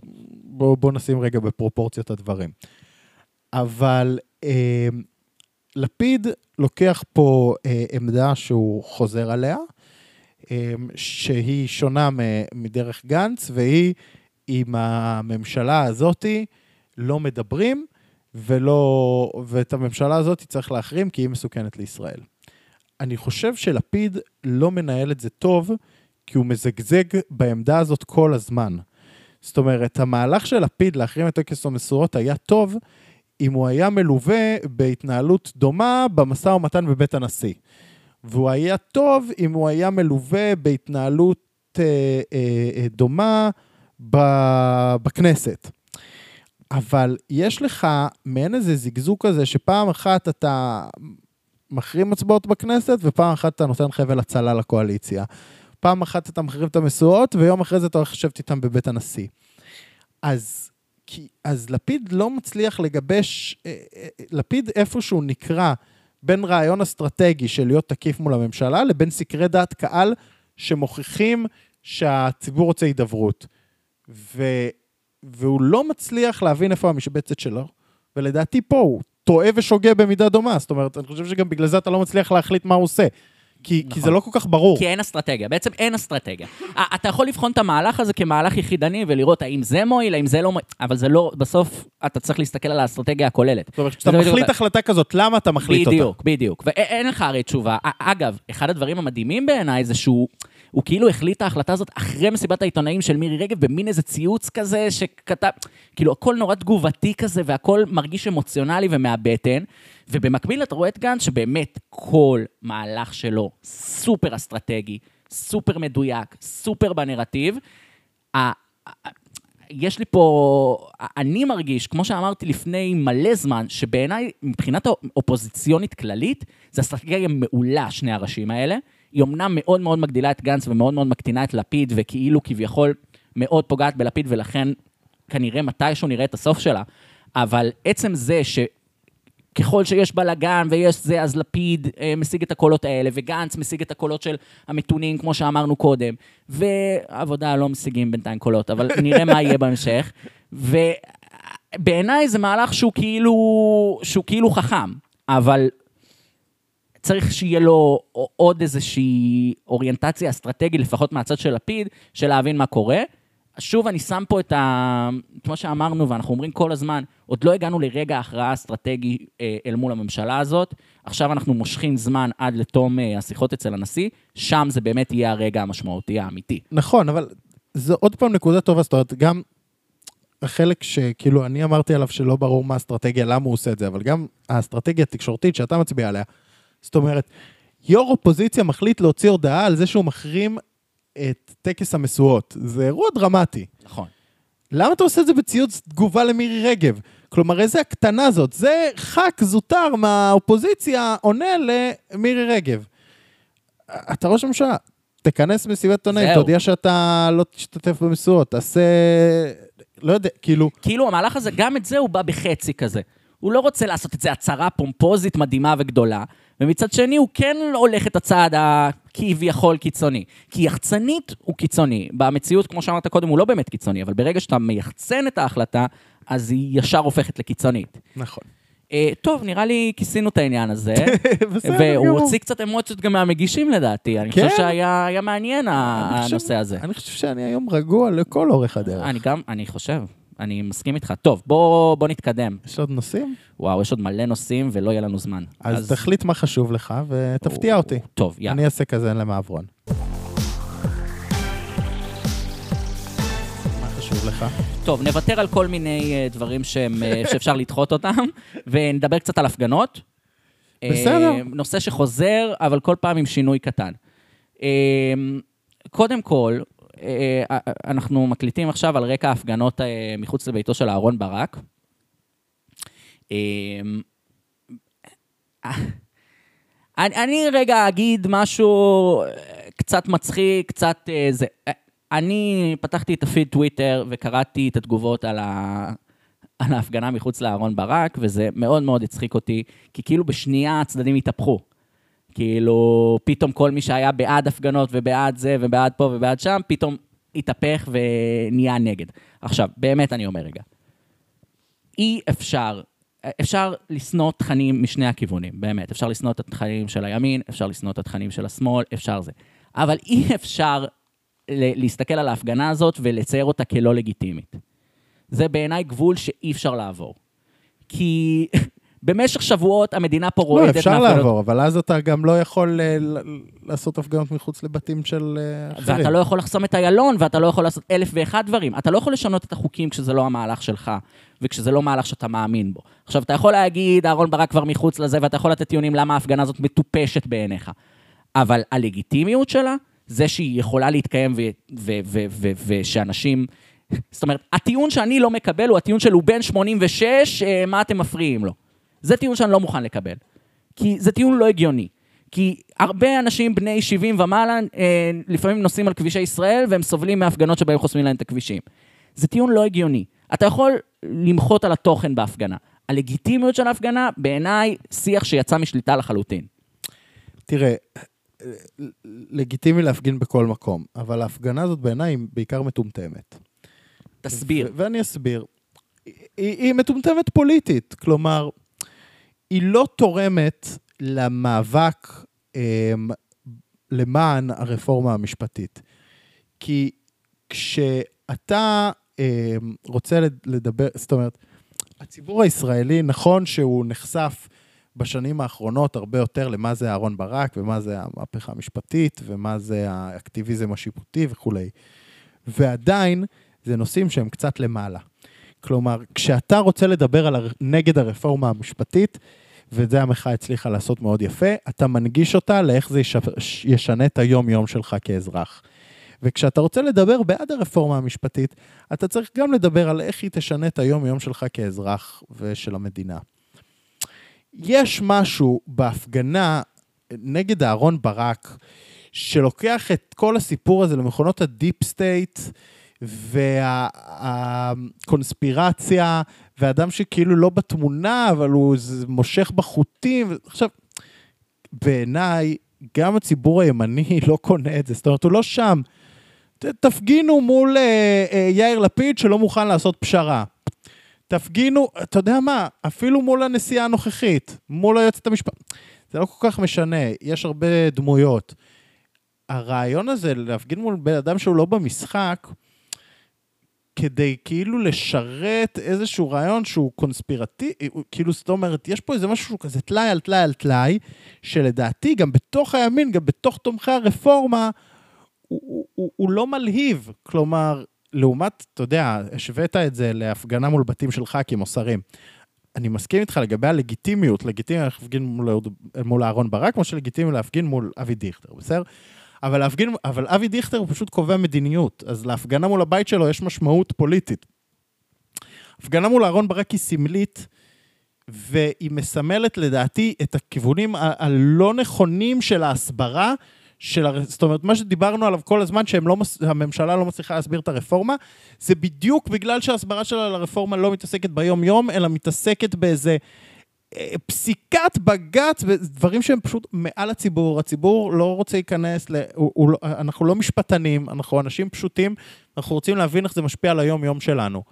בואו בוא נשים רגע בפרופורציות הדברים. אבל אה, לפיד לוקח פה אה, עמדה שהוא חוזר עליה, אה, שהיא שונה מ- מדרך גנץ, והיא, עם הממשלה הזאתי לא מדברים, ולא, ואת הממשלה הזאת צריך להחרים כי היא מסוכנת לישראל. אני חושב שלפיד לא מנהל את זה טוב, כי הוא מזגזג בעמדה הזאת כל הזמן. זאת אומרת, המהלך של לפיד להחרים את טקס המשואות היה טוב, אם הוא היה מלווה בהתנהלות דומה במשא ומתן בבית הנשיא. והוא היה טוב אם הוא היה מלווה בהתנהלות אה, אה, אה, דומה ב, בכנסת. אבל יש לך מעין איזה זיגזוג כזה שפעם אחת אתה מחרים הצבעות בכנסת ופעם אחת אתה נותן חבל הצלה לקואליציה. פעם אחת אתה מחרים את המשואות ויום אחרי זה אתה הולך לשבת איתם בבית הנשיא. אז, כי, אז לפיד לא מצליח לגבש, אה, אה, לפיד איפשהו נקרא בין רעיון אסטרטגי של להיות תקיף מול הממשלה לבין סקרי דעת קהל שמוכיחים שהציבור רוצה הידברות. ו, והוא לא מצליח להבין איפה המשבצת שלו, ולדעתי פה הוא טועה ושוגה במידה דומה. זאת אומרת, אני חושב שגם בגלל זה אתה לא מצליח להחליט מה הוא עושה. כי, נכון. כי זה לא כל כך ברור. כי אין אסטרטגיה, בעצם אין אסטרטגיה. אתה יכול לבחון את המהלך הזה כמהלך יחידני ולראות האם זה מועיל, האם זה לא מועיל, אבל זה לא, בסוף אתה צריך להסתכל על האסטרטגיה הכוללת. זאת אומרת, כשאתה זה בדיוק- מחליט החלטה כזאת, למה אתה מחליט אותה? בדיוק, בדיוק. ואין לך הרי תשובה. אגב, אחד הדברים המדהימים בעיניי זה שהוא... הוא כאילו החליט את ההחלטה הזאת אחרי מסיבת העיתונאים של מירי רגב, במין איזה ציוץ כזה שכתב, כאילו הכל נורא תגובתי כזה, והכל מרגיש אמוציונלי ומהבטן, ובמקביל אתה רואה את גנץ שבאמת כל מהלך שלו סופר אסטרטגי, סופר מדויק, סופר בנרטיב. יש לי פה, אני מרגיש, כמו שאמרתי לפני מלא זמן, שבעיניי, מבחינת האופוזיציונית כללית, זו אסטרטגיה מעולה, שני הראשים האלה. היא אמנם מאוד מאוד מגדילה את גנץ ומאוד מאוד מקטינה את לפיד, וכאילו כביכול מאוד פוגעת בלפיד, ולכן כנראה מתישהו נראה את הסוף שלה. אבל עצם זה ש... ככל שיש בלאגן ויש זה, אז לפיד אה, משיג את הקולות האלה, וגנץ משיג את הקולות של המתונים, כמו שאמרנו קודם, ועבודה לא משיגים בינתיים קולות, אבל נראה מה יהיה בהמשך. ובעיניי זה מהלך שהוא כאילו, שהוא כאילו חכם, אבל צריך שיהיה לו עוד איזושהי אוריינטציה אסטרטגית, לפחות מהצד של לפיד, של להבין מה קורה. שוב, אני שם פה את ה... כמו שאמרנו, ואנחנו אומרים כל הזמן, עוד לא הגענו לרגע ההכרעה האסטרטגי אה, אל מול הממשלה הזאת. עכשיו אנחנו מושכים זמן עד לתום אה, השיחות אצל הנשיא, שם זה באמת יהיה הרגע המשמעותי האמיתי. נכון, אבל זו עוד פעם נקודה טובה, זאת אומרת, גם החלק שכאילו אני אמרתי עליו שלא ברור מה האסטרטגיה, למה הוא עושה את זה, אבל גם האסטרטגיה התקשורתית שאתה מצביע עליה, זאת אומרת, יו"ר אופוזיציה מחליט להוציא הודעה על זה שהוא מחרים את טקס המשואות. זה אירוע דרמטי. נכון. למה אתה עושה את זה בציוץ תגובה למירי רגב? כלומר, איזה הקטנה זאת? זה ח"כ זוטר מהאופוזיציה עונה למירי רגב. אתה ראש הממשלה, תכנס מסיבת עיתונאים. תודיע שאתה לא תשתתף במשואות, תעשה... לא יודע, כאילו... כאילו המהלך הזה, גם את זה הוא בא בחצי כזה. הוא לא רוצה לעשות את זה הצהרה פומפוזית מדהימה וגדולה, ומצד שני הוא כן הולך את הצעד הכביכול קיצוני. כי יחצנית הוא קיצוני. במציאות, כמו שאמרת קודם, הוא לא באמת קיצוני, אבל ברגע שאתה מייחצן את ההחלטה, אז היא ישר הופכת לקיצונית. נכון. אה, טוב, נראה לי כיסינו את העניין הזה. בסדר והוא גמור. הוציא קצת אמוציות גם מהמגישים לדעתי. אני כן? חושב שהיה היה מעניין הנושא הזה. אני חושב שאני היום רגוע לכל אורך הדרך. אני גם, אני חושב, אני מסכים איתך. טוב, בוא, בוא נתקדם. יש עוד נושאים? וואו, יש עוד מלא נושאים ולא יהיה לנו זמן. אז תחליט מה חשוב לך ותפתיע אותי. טוב, יאללה. אני אעשה כזה למעברון. חשוב לך? טוב, נוותר על כל מיני אה, דברים שהם, אה, שאפשר לדחות אותם, ונדבר קצת על הפגנות. אה, בסדר. נושא שחוזר, אבל כל פעם עם שינוי קטן. אה, קודם כל, אנחנו מקליטים עכשיו על רקע ההפגנות אה, מחוץ לביתו של אהרן ברק. אה, אני, רגע אגיד משהו אה, קצת מצחיק, קצת אה, זה. אה, אני פתחתי את הפיד טוויטר וקראתי את התגובות על, ה... על ההפגנה מחוץ לאהרן ברק, וזה מאוד מאוד הצחיק אותי, כי כאילו בשנייה הצדדים התהפכו. כאילו, פתאום כל מי שהיה בעד הפגנות ובעד זה ובעד פה ובעד שם, פתאום התהפך ונהיה נגד. עכשיו, באמת אני אומר רגע, אי אפשר אפשר לשנוא תכנים משני הכיוונים, באמת. אפשר לשנוא את התכנים של הימין, אפשר לשנוא את התכנים של השמאל, אפשר זה. אבל אי אפשר להסתכל על ההפגנה הזאת ולצייר אותה כלא לגיטימית. זה בעיניי גבול שאי אפשר לעבור. כי במשך שבועות המדינה פה לא, רועדת אפשר מהפגנות- לעבור, אבל אז אתה גם לא יכול ל- לעשות הפגנות מחוץ לבתים של אה, אחרים. ואתה לא יכול לחסום את איילון, ואתה לא יכול לעשות אלף ואחד דברים. אתה לא יכול לשנות את החוקים כשזה לא המהלך שלך, וכשזה לא מהלך שאתה מאמין בו. עכשיו, אתה יכול להגיד, אהרן ברק כבר מחוץ לזה, ואתה יכול לתת טיעונים למה ההפגנה הזאת מטופשת בעיניך. אבל הלגיטימיות שלה, זה שהיא יכולה להתקיים ושאנשים... זאת אומרת, הטיעון שאני לא מקבל הוא הטיעון של הוא בן 86, אה, מה אתם מפריעים לו? זה טיעון שאני לא מוכן לקבל. כי זה טיעון לא הגיוני. כי הרבה אנשים בני 70 ומעלה אה, לפעמים נוסעים על כבישי ישראל והם סובלים מהפגנות שבהם חוסמים להם את הכבישים. זה טיעון לא הגיוני. אתה יכול למחות על התוכן בהפגנה. הלגיטימיות של ההפגנה, בעיניי, שיח שיצא משליטה לחלוטין. תראה, לגיטימי להפגין בכל מקום, אבל ההפגנה הזאת בעיניי היא בעיקר מטומטמת. תסביר. ואני אסביר. היא, היא מטומטמת פוליטית, כלומר, היא לא תורמת למאבק אמ, למען הרפורמה המשפטית. כי כשאתה אמ, רוצה לד- לדבר, זאת אומרת, הציבור הישראלי, נכון שהוא נחשף בשנים האחרונות הרבה יותר למה זה אהרן ברק, ומה זה המהפכה המשפטית, ומה זה האקטיביזם השיפוטי וכולי. ועדיין, זה נושאים שהם קצת למעלה. כלומר, כשאתה רוצה לדבר על הר... נגד הרפורמה המשפטית, ואת זה המחאה הצליחה לעשות מאוד יפה, אתה מנגיש אותה לאיך זה יש... ישנה את היום-יום שלך כאזרח. וכשאתה רוצה לדבר בעד הרפורמה המשפטית, אתה צריך גם לדבר על איך היא תשנה את היום-יום שלך כאזרח ושל המדינה. יש משהו בהפגנה נגד אהרון ברק, שלוקח את כל הסיפור הזה למכונות הדיפ סטייט, והקונספירציה, ואדם שכאילו לא בתמונה, אבל הוא מושך בחוטים. עכשיו, בעיניי, גם הציבור הימני לא קונה את זה, זאת אומרת, הוא לא שם. תפגינו מול אה, אה, יאיר לפיד שלא מוכן לעשות פשרה. תפגינו, אתה יודע מה, אפילו מול הנשיאה הנוכחית, מול היועצת המשפטית. זה לא כל כך משנה, יש הרבה דמויות. הרעיון הזה להפגין מול בן אדם שהוא לא במשחק, כדי כאילו לשרת איזשהו רעיון שהוא קונספירטיבי, כאילו זאת אומרת, יש פה איזה משהו שהוא כזה טלאי על טלאי על טלאי, שלדעתי גם בתוך הימין, גם בתוך תומכי הרפורמה, הוא, הוא, הוא, לא מלהיב. כלומר, לעומת, אתה יודע, השווית את זה להפגנה מול בתים של ח"כים או שרים. אני מסכים איתך לגבי הלגיטימיות, לגיטימי להפגין מול, מול אהרן ברק, כמו שלגיטימי להפגין מול אבי דיכטר, בסדר? אבל, להפגין, אבל אבי דיכטר הוא פשוט קובע מדיניות, אז להפגנה מול הבית שלו יש משמעות פוליטית. הפגנה מול אהרן ברק היא סמלית, והיא מסמלת לדעתי את הכיוונים ה- הלא נכונים של ההסברה, של הר... זאת אומרת, מה שדיברנו עליו כל הזמן, שהממשלה לא מצליחה להסביר את הרפורמה, זה בדיוק בגלל שההסברה שלה על הרפורמה לא מתעסקת ביום-יום, אלא מתעסקת באיזה פסיקת בג"ץ, דברים שהם פשוט מעל הציבור. הציבור לא רוצה להיכנס, ל... הוא, הוא לא... אנחנו לא משפטנים, אנחנו אנשים פשוטים, אנחנו רוצים להבין איך זה משפיע על היום-יום שלנו.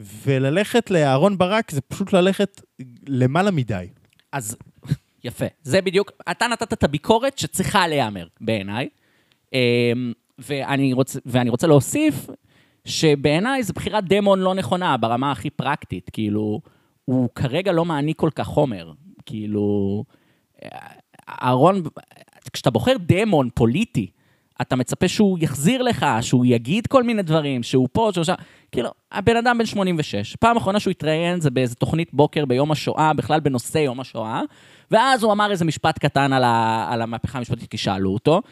וללכת לאהרון ברק זה פשוט ללכת למעלה מדי. אז יפה. זה בדיוק, אתה נתת את הביקורת שצריכה להיאמר, בעיניי. אמ, ואני רוצה, ואני רוצה להוסיף שבעיניי זו בחירת דמון לא נכונה ברמה הכי פרקטית. כאילו, הוא כרגע לא מעניק כל כך חומר. כאילו, אהרון, כשאתה בוחר דמון פוליטי, אתה מצפה שהוא יחזיר לך, שהוא יגיד כל מיני דברים, שהוא פה, שהוא שם. כאילו, הבן אדם בן 86. פעם אחרונה שהוא התראיין זה באיזה תוכנית בוקר ביום השואה, בכלל בנושא יום השואה, ואז הוא אמר איזה משפט קטן על, ה, על המהפכה המשפטית, כי שאלו אותו.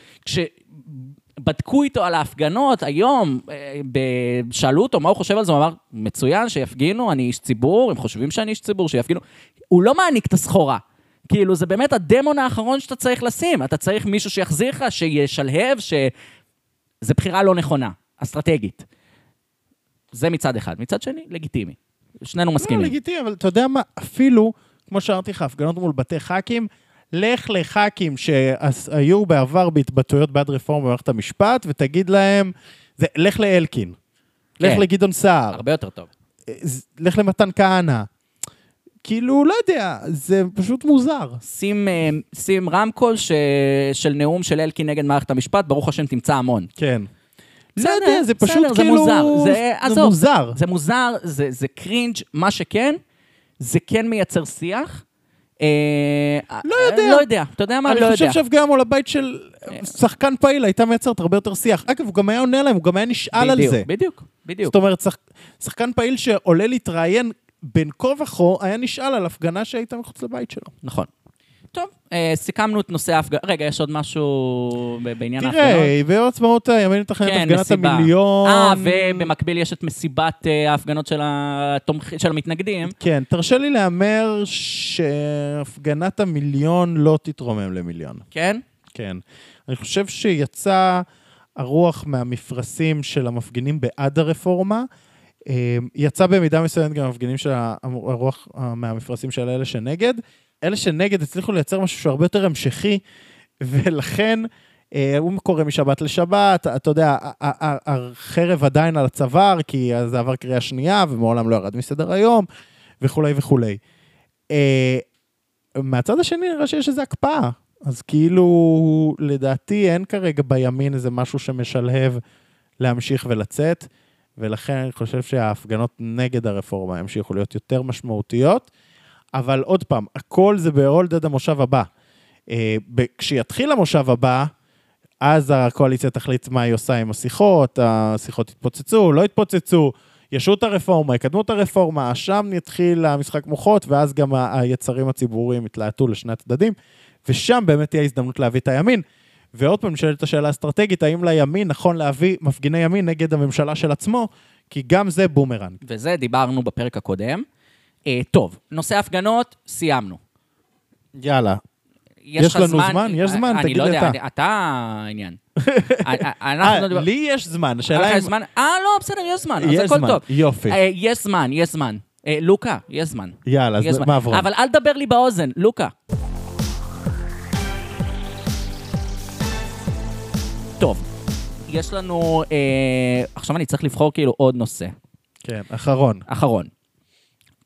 כשבדקו איתו על ההפגנות היום, אה, שאלו אותו מה הוא חושב על זה, הוא אמר, מצוין, שיפגינו, אני איש ציבור, הם חושבים שאני איש ציבור, שיפגינו. הוא לא מעניק את הסחורה. כאילו, זה באמת הדמון האחרון שאתה צריך לשים. אתה צריך מישהו שיחזיר לך, שישלהב, ש... זה בחירה לא נכונה, אסטרטגית. זה מצד אחד. מצד שני, לגיטימי. שנינו לא, מסכימים. לגיטימי, אבל אתה יודע מה, אפילו, כמו שאמרתי לך, הפגנות מול בתי ח"כים, לך לח"כים שהיו בעבר בהתבטאויות בעד רפורמה במערכת המשפט, ותגיד להם, זה, לך לאלקין, לך כן. לגדעון סער, הרבה יותר טוב. לך למתן כהנא. כאילו, לא יודע, זה פשוט מוזר. שים, אה, שים רמקול ש... של נאום של אלקין נגד מערכת המשפט, ברוך השם תמצא המון. כן. לא יודע, זה פשוט בסדר, זה כאילו... מוזר, זה- עזוב. מוזר. זה מוזר, זה, זה קרינג', מה שכן, זה כן מייצר שיח. אה, לא יודע. לא יודע, אתה יודע מה? לא אני יודע. חושב שהפגנה מול הבית של שחקן פעיל הייתה מייצרת הרבה יותר שיח. אגב, הוא גם היה עונה להם, הוא גם היה נשאל על זה. בדיוק, בדיוק. זאת אומרת, שח- שחקן פעיל שעולה להתראיין בין כה וכה, היה נשאל על הפגנה שהייתה מחוץ לבית שלו. נכון. טוב, אה, סיכמנו את נושא ההפגנה. רגע, יש עוד משהו בעניין ההפגנות? תראה, ביום עצמאות הימין מתכנן את כן, הפגנת. המיליון. אה, ובמקביל יש את מסיבת אה, ההפגנות של המתנגדים. כן, תרשה לי להמר שהפגנת המיליון לא תתרומם למיליון. כן? כן. אני חושב שיצא הרוח מהמפרשים של המפגינים בעד הרפורמה. אה, יצא במידה מסוימת גם המפגינים של הרוח אה, מהמפרשים של אלה שנגד. אלה שנגד הצליחו לייצר משהו שהוא הרבה יותר המשכי, ולכן אה, הוא קורא משבת לשבת, אתה יודע, החרב עדיין על הצוואר, כי זה עבר קריאה שנייה ומעולם לא ירד מסדר היום, וכולי וכולי. אה, מהצד השני נראה שיש איזו הקפאה. אז כאילו, לדעתי אין כרגע בימין איזה משהו שמשלהב להמשיך ולצאת, ולכן אני חושב שההפגנות נגד הרפורמה ימשיכו להיות יותר משמעותיות, אבל עוד פעם, הכל זה עד המושב הבא. אה, כשיתחיל המושב הבא, אז הקואליציה תחליט מה היא עושה עם השיחות, השיחות יתפוצצו, לא יתפוצצו, ישו את הרפורמה, יקדמו את הרפורמה, שם יתחיל המשחק מוחות, ואז גם היצרים הציבוריים יתלהטו לשני הצדדים, ושם באמת תהיה הזדמנות להביא את הימין. ועוד פעם נשאלת השאלה האסטרטגית, האם לימין נכון להביא מפגיני ימין נגד הממשלה של עצמו, כי גם זה בומרנג. וזה דיברנו בפרק הקודם. אה, טוב, נושא ההפגנות, סיימנו. יאללה. יש יש לנו זמן? יש זמן? תגיד לא יודע, אתה. אני- אתה העניין. אה, אה, אנחנו... נדבר- לי יש זמן, השאלה אם... זמן? אה, לא, בסדר, יש זמן, אז הכל זמן, טוב. יופי. אה, יש זמן, יש זמן. אה, לוקה, יש זמן. יאללה, אז זמן. מה עברו? אבל אל תדבר לי באוזן, לוקה. טוב, יש לנו... אה, עכשיו אני צריך לבחור כאילו עוד נושא. כן, אחרון. אחרון.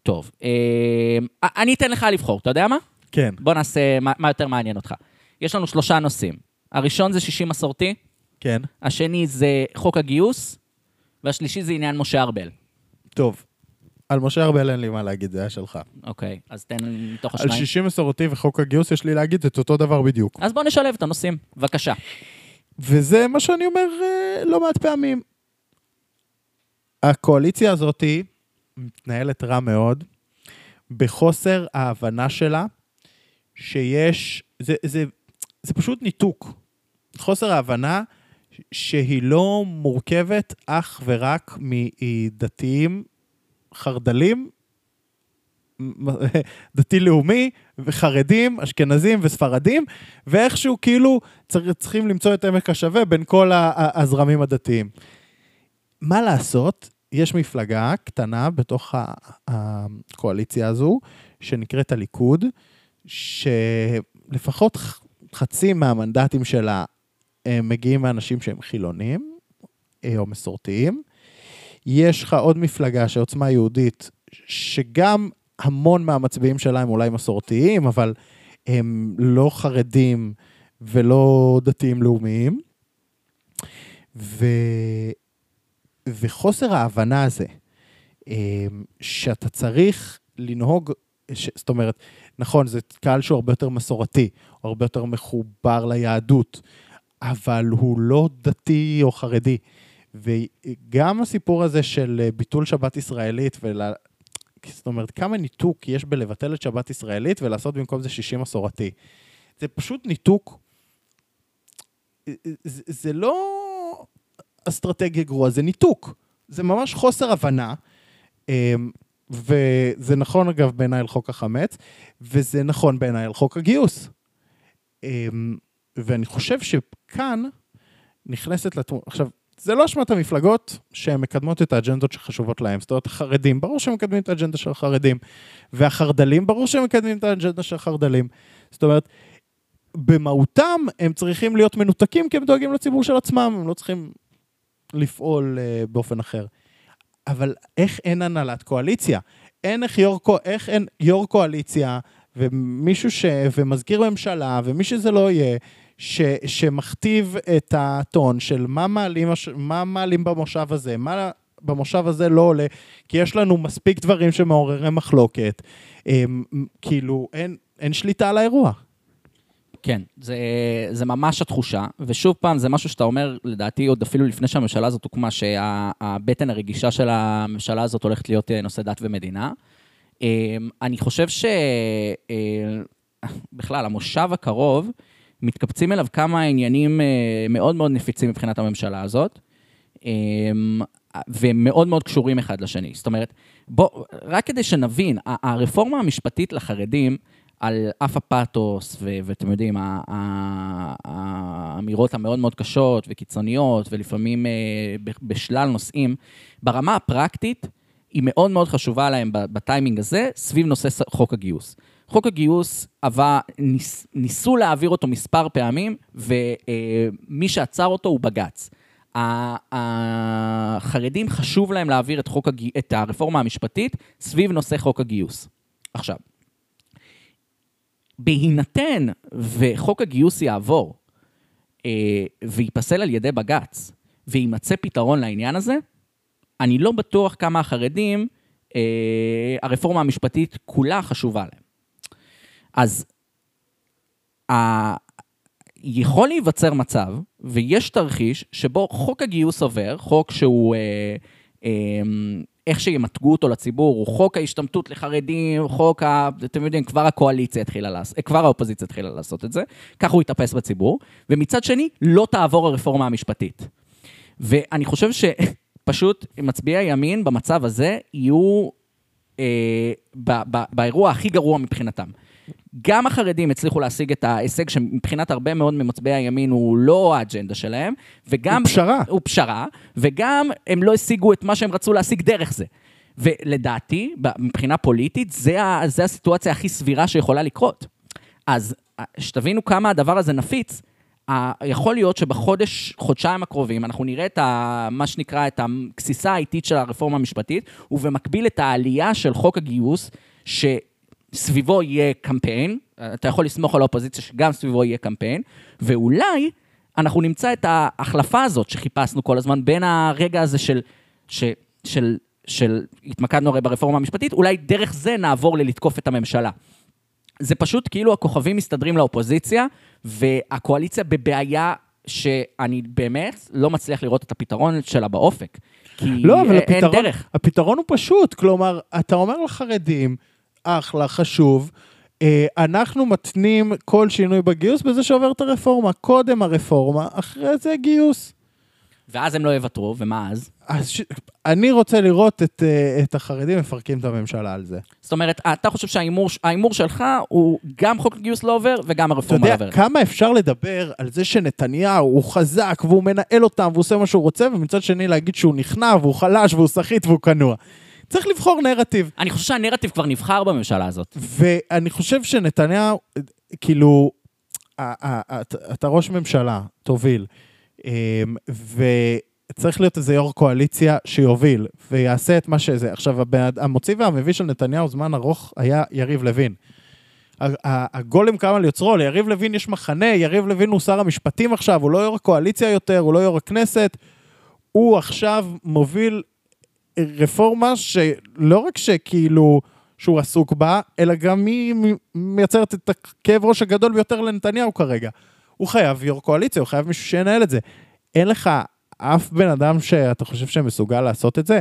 טוב, אה, אני אתן לך לבחור, אתה יודע מה? כן. בוא נעשה מה, מה יותר מעניין אותך. יש לנו שלושה נושאים. הראשון זה 60 מסורתי, כן. השני זה חוק הגיוס, והשלישי זה עניין משה ארבל. טוב. על משה ארבל אין לי מה להגיד, זה היה שלך. אוקיי, אז תן מתוך על השניים. 60 מסורתי וחוק הגיוס יש לי להגיד את אותו דבר בדיוק. אז בוא נשלב את הנושאים, בבקשה. וזה מה שאני אומר אה, לא מעט פעמים. הקואליציה הזאת מתנהלת רע מאוד, בחוסר ההבנה שלה שיש, זה, זה, זה פשוט ניתוק. חוסר ההבנה שהיא לא מורכבת אך ורק מדתיים חרד"לים, דתי-לאומי, וחרדים, אשכנזים וספרדים, ואיכשהו כאילו צריכים למצוא את עמק השווה בין כל הזרמים הדתיים. מה לעשות? יש מפלגה קטנה בתוך הקואליציה הזו, שנקראת הליכוד, שלפחות חצי מהמנדטים שלה מגיעים מאנשים שהם חילונים אה, או מסורתיים. יש לך עוד מפלגה שעוצמה יהודית, שגם המון מהמצביעים שלה הם אולי מסורתיים, אבל הם לא חרדים ולא דתיים לאומיים. ו... וחוסר ההבנה הזה, אה, שאתה צריך לנהוג, ש... זאת אומרת, נכון, זה קהל שהוא הרבה יותר מסורתי, הוא הרבה יותר מחובר ליהדות, אבל הוא לא דתי או חרדי. וגם הסיפור הזה של אה, ביטול שבת ישראלית, ול... זאת אומרת, כמה ניתוק יש בלבטל את שבת ישראלית ולעשות במקום זה 60 מסורתי. זה פשוט ניתוק. זה, זה לא אסטרטגיה גרועה, זה ניתוק. זה ממש חוסר הבנה. אמ, וזה נכון, אגב, בעיניי על חוק החמץ, וזה נכון בעיניי על חוק הגיוס. אמ, ואני חושב שכאן נכנסת לתמונה. עכשיו, זה לא אשמת המפלגות שהן מקדמות את האג'נדות שחשובות להן. זאת אומרת, החרדים, ברור שהם מקדמים את האג'נדה של החרדים. והחרד"לים, ברור שהם מקדמים את האג'נדה של החרד"לים. זאת אומרת, במהותם הם צריכים להיות מנותקים כי הם דואגים לציבור של עצמם, הם לא צריכים לפעול uh, באופן אחר. אבל איך אין הנהלת קואליציה? אין איך יו"ר, איך אין יו"ר קואליציה ומישהו ש... ומזכיר ממשלה ומי שזה לא יהיה, ש... שמכתיב את הטון של מה מעלים, מה מעלים במושב הזה, מה במושב הזה לא עולה, כי יש לנו מספיק דברים שמעוררי מחלוקת. אמ, כאילו, אין, אין שליטה על האירוע. כן, זה, זה ממש התחושה, ושוב פעם, זה משהו שאתה אומר, לדעתי, עוד אפילו לפני שהממשלה הזאת הוקמה, שהבטן הרגישה של הממשלה הזאת הולכת להיות אה, נושא דת ומדינה. אה, אני חושב שבכלל, המושב הקרוב, מתקבצים אליו כמה עניינים אה, מאוד מאוד נפיצים מבחינת הממשלה הזאת, אה, ומאוד מאוד קשורים אחד לשני. זאת אומרת, בוא, רק כדי שנבין, הרפורמה המשפטית לחרדים, על אף הפאתוס, ו- ואתם יודעים, האמירות המאוד מאוד קשות וקיצוניות, ולפעמים אה, בשלל נושאים, ברמה הפרקטית, היא מאוד מאוד חשובה להם בטיימינג הזה, סביב נושא חוק הגיוס. חוק הגיוס עבר, ניס, ניסו להעביר אותו מספר פעמים, ומי שעצר אותו הוא בג"ץ. החרדים חשוב להם להעביר את, חוק הג... את הרפורמה המשפטית סביב נושא חוק הגיוס. עכשיו, בהינתן וחוק הגיוס יעבור אה, וייפסל על ידי בג"ץ ויימצא פתרון לעניין הזה, אני לא בטוח כמה החרדים, אה, הרפורמה המשפטית כולה חשובה להם. אז ה... יכול להיווצר מצב, ויש תרחיש, שבו חוק הגיוס עובר, חוק שהוא, אה, אה, איך שימתגו אותו לציבור, הוא חוק ההשתמטות לחרדים, חוק ה... אתם יודעים, כבר הקואליציה התחילה לעשות, כבר האופוזיציה התחילה לעשות את זה, ככה הוא יתאפס בציבור, ומצד שני, לא תעבור הרפורמה המשפטית. ואני חושב שפשוט מצביעי הימין במצב הזה יהיו אה, ב- ב- באירוע הכי גרוע מבחינתם. גם החרדים הצליחו להשיג את ההישג שמבחינת הרבה מאוד ממצביעי הימין הוא לא האג'נדה שלהם, וגם... הוא פשרה. הוא פשרה, וגם הם לא השיגו את מה שהם רצו להשיג דרך זה. ולדעתי, מבחינה פוליטית, זה, ה- זה הסיטואציה הכי סבירה שיכולה לקרות. אז אה, שתבינו כמה הדבר הזה נפיץ, ה- יכול להיות שבחודש, חודשיים הקרובים, אנחנו נראה את ה, מה שנקרא, את הגסיסה האיטית של הרפורמה המשפטית, ובמקביל את העלייה של חוק הגיוס, שסביבו יהיה קמפיין, אתה יכול לסמוך על האופוזיציה שגם סביבו יהיה קמפיין, ואולי אנחנו נמצא את ההחלפה הזאת שחיפשנו כל הזמן בין הרגע הזה של, ש, של, של, התמקדנו הרי ברפורמה המשפטית, אולי דרך זה נעבור ללתקוף את הממשלה. זה פשוט כאילו הכוכבים מסתדרים לאופוזיציה, והקואליציה בבעיה שאני באמת לא מצליח לראות את הפתרון שלה באופק. כי לא, אבל אין הפתרון, דרך. הפתרון הוא פשוט. כלומר, אתה אומר לחרדים, אחלה, חשוב, אה, אנחנו מתנים כל שינוי בגיוס בזה שעובר את הרפורמה. קודם הרפורמה, אחרי זה גיוס. ואז הם לא יוותרו, ומה אז? אז ש... אני רוצה לראות את, אה, את החרדים מפרקים את הממשלה על זה. זאת אומרת, אתה חושב שההימור ההימור שלך הוא גם חוק הגיוס לא עובר וגם אתה הרפורמה לא יודע עוברת. כמה אפשר לדבר על זה שנתניהו הוא חזק והוא מנהל אותם והוא עושה מה שהוא רוצה, ומצד שני להגיד שהוא נכנע והוא חלש והוא סחיט והוא כנוע. צריך לבחור נרטיב. אני חושב שהנרטיב כבר נבחר בממשלה הזאת. ואני חושב שנתניהו, כאילו, אתה ראש ממשלה, תוביל, אמ, וצריך להיות איזה יו"ר קואליציה שיוביל ויעשה את מה שזה. עכשיו, המוציא והמביא של נתניהו זמן ארוך היה יריב לוין. הגולם קם על יוצרו, ליריב לוין יש מחנה, יריב לוין הוא שר המשפטים עכשיו, הוא לא יו"ר הקואליציה יותר, הוא לא יו"ר הכנסת. הוא עכשיו מוביל רפורמה שלא רק שכאילו שהוא עסוק בה, אלא גם היא מייצרת את הכאב ראש הגדול ביותר לנתניהו כרגע. הוא חייב יו"ר קואליציה, הוא חייב מישהו שינהל את זה. אין לך אף בן אדם שאתה חושב שמסוגל לעשות את זה.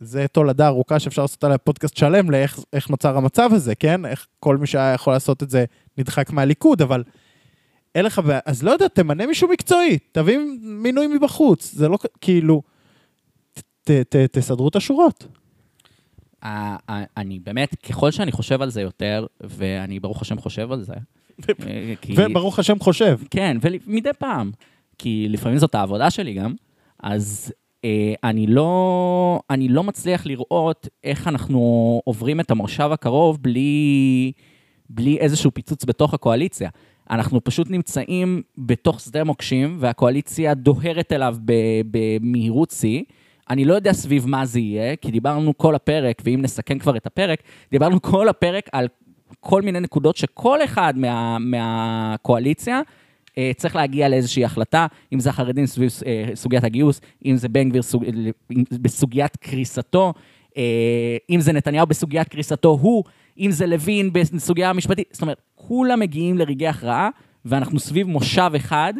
זה תולדה ארוכה שאפשר לעשות עליה פודקאסט שלם לאיך איך נוצר המצב הזה, כן? איך כל מי שהיה יכול לעשות את זה נדחק מהליכוד, אבל אין לך. אז לא יודע, תמנה מישהו מקצועי, תביא מינוי מבחוץ. זה לא כאילו... ת, ת, תסדרו את השורות. אני באמת, ככל שאני חושב על זה יותר, ואני ברוך השם חושב על זה, אה, כי- וברוך השם חושב. כן, ומדי פעם, כי לפעמים זאת העבודה שלי גם, אז אה, אני, לא, אני לא מצליח לראות איך אנחנו עוברים את המושב הקרוב בלי, בלי איזשהו פיצוץ בתוך הקואליציה. אנחנו פשוט נמצאים בתוך שדה מוקשים, והקואליציה דוהרת אליו במהירות שיא. אני לא יודע סביב מה זה יהיה, כי דיברנו כל הפרק, ואם נסכם כבר את הפרק, דיברנו כל הפרק על כל מיני נקודות שכל אחד מה, מהקואליציה אה, צריך להגיע לאיזושהי החלטה, אם זה החרדים סביב אה, סוגיית הגיוס, אם זה בן גביר סוג, בסוגיית קריסתו, אה, אם זה נתניהו בסוגיית קריסתו הוא, אם זה לוין בסוגיה המשפטית. זאת אומרת, כולם מגיעים לרגעי הכרעה, ואנחנו סביב מושב אחד.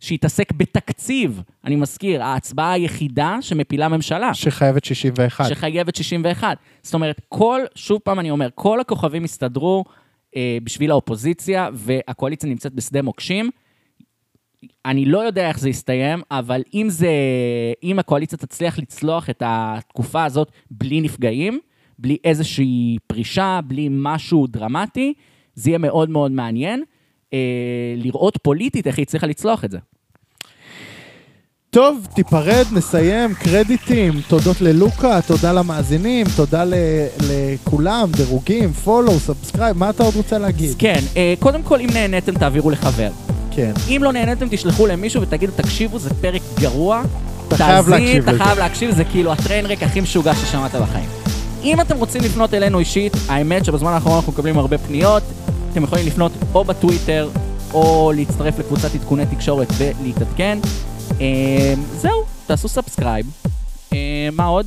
שיתעסק בתקציב, אני מזכיר, ההצבעה היחידה שמפילה ממשלה. שחייבת 61. שחייבת 61. זאת אומרת, כל, שוב פעם אני אומר, כל הכוכבים הסתדרו אה, בשביל האופוזיציה, והקואליציה נמצאת בשדה מוקשים. אני לא יודע איך זה יסתיים, אבל אם זה, אם הקואליציה תצליח לצלוח את התקופה הזאת בלי נפגעים, בלי איזושהי פרישה, בלי משהו דרמטי, זה יהיה מאוד מאוד מעניין. אה, לראות פוליטית איך היא הצליחה לצלוח את זה. טוב, תיפרד, נסיים, קרדיטים, תודות ללוקה, תודה למאזינים, תודה ל- לכולם, דירוגים, follow, subscribe, מה אתה עוד רוצה להגיד? אז כן, אה, קודם כל, אם נהניתם, תעבירו לחבר. כן. אם לא נהניתם, תשלחו למישהו ותגידו, תקשיבו, זה פרק גרוע. אתה חייב להקשיב אתה לזה. חייב להקשיב, זה כאילו הטריינרק הכי משוגע ששמעת בחיים. אם אתם רוצים לפנות אלינו אישית, האמת שבזמן האחרון אנחנו מקבלים הרבה פניות, אתם יכולים לפנות או בטוויטר, או להצטרף לקבוצת עדכוני תקשורת ולהתעדכן. אה, זהו, תעשו subscribe. אה, מה עוד?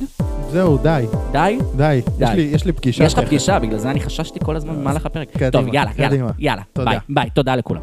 זהו, די, די? די. די. יש לי- יש לי פגישה. יש לך. פגישה, בגלל זה אני חששתי כל הזמן במהלך הפרק. קדימה, טוב, יאללה. יאללה. תודה. ביי, ביי, תודה לכולם.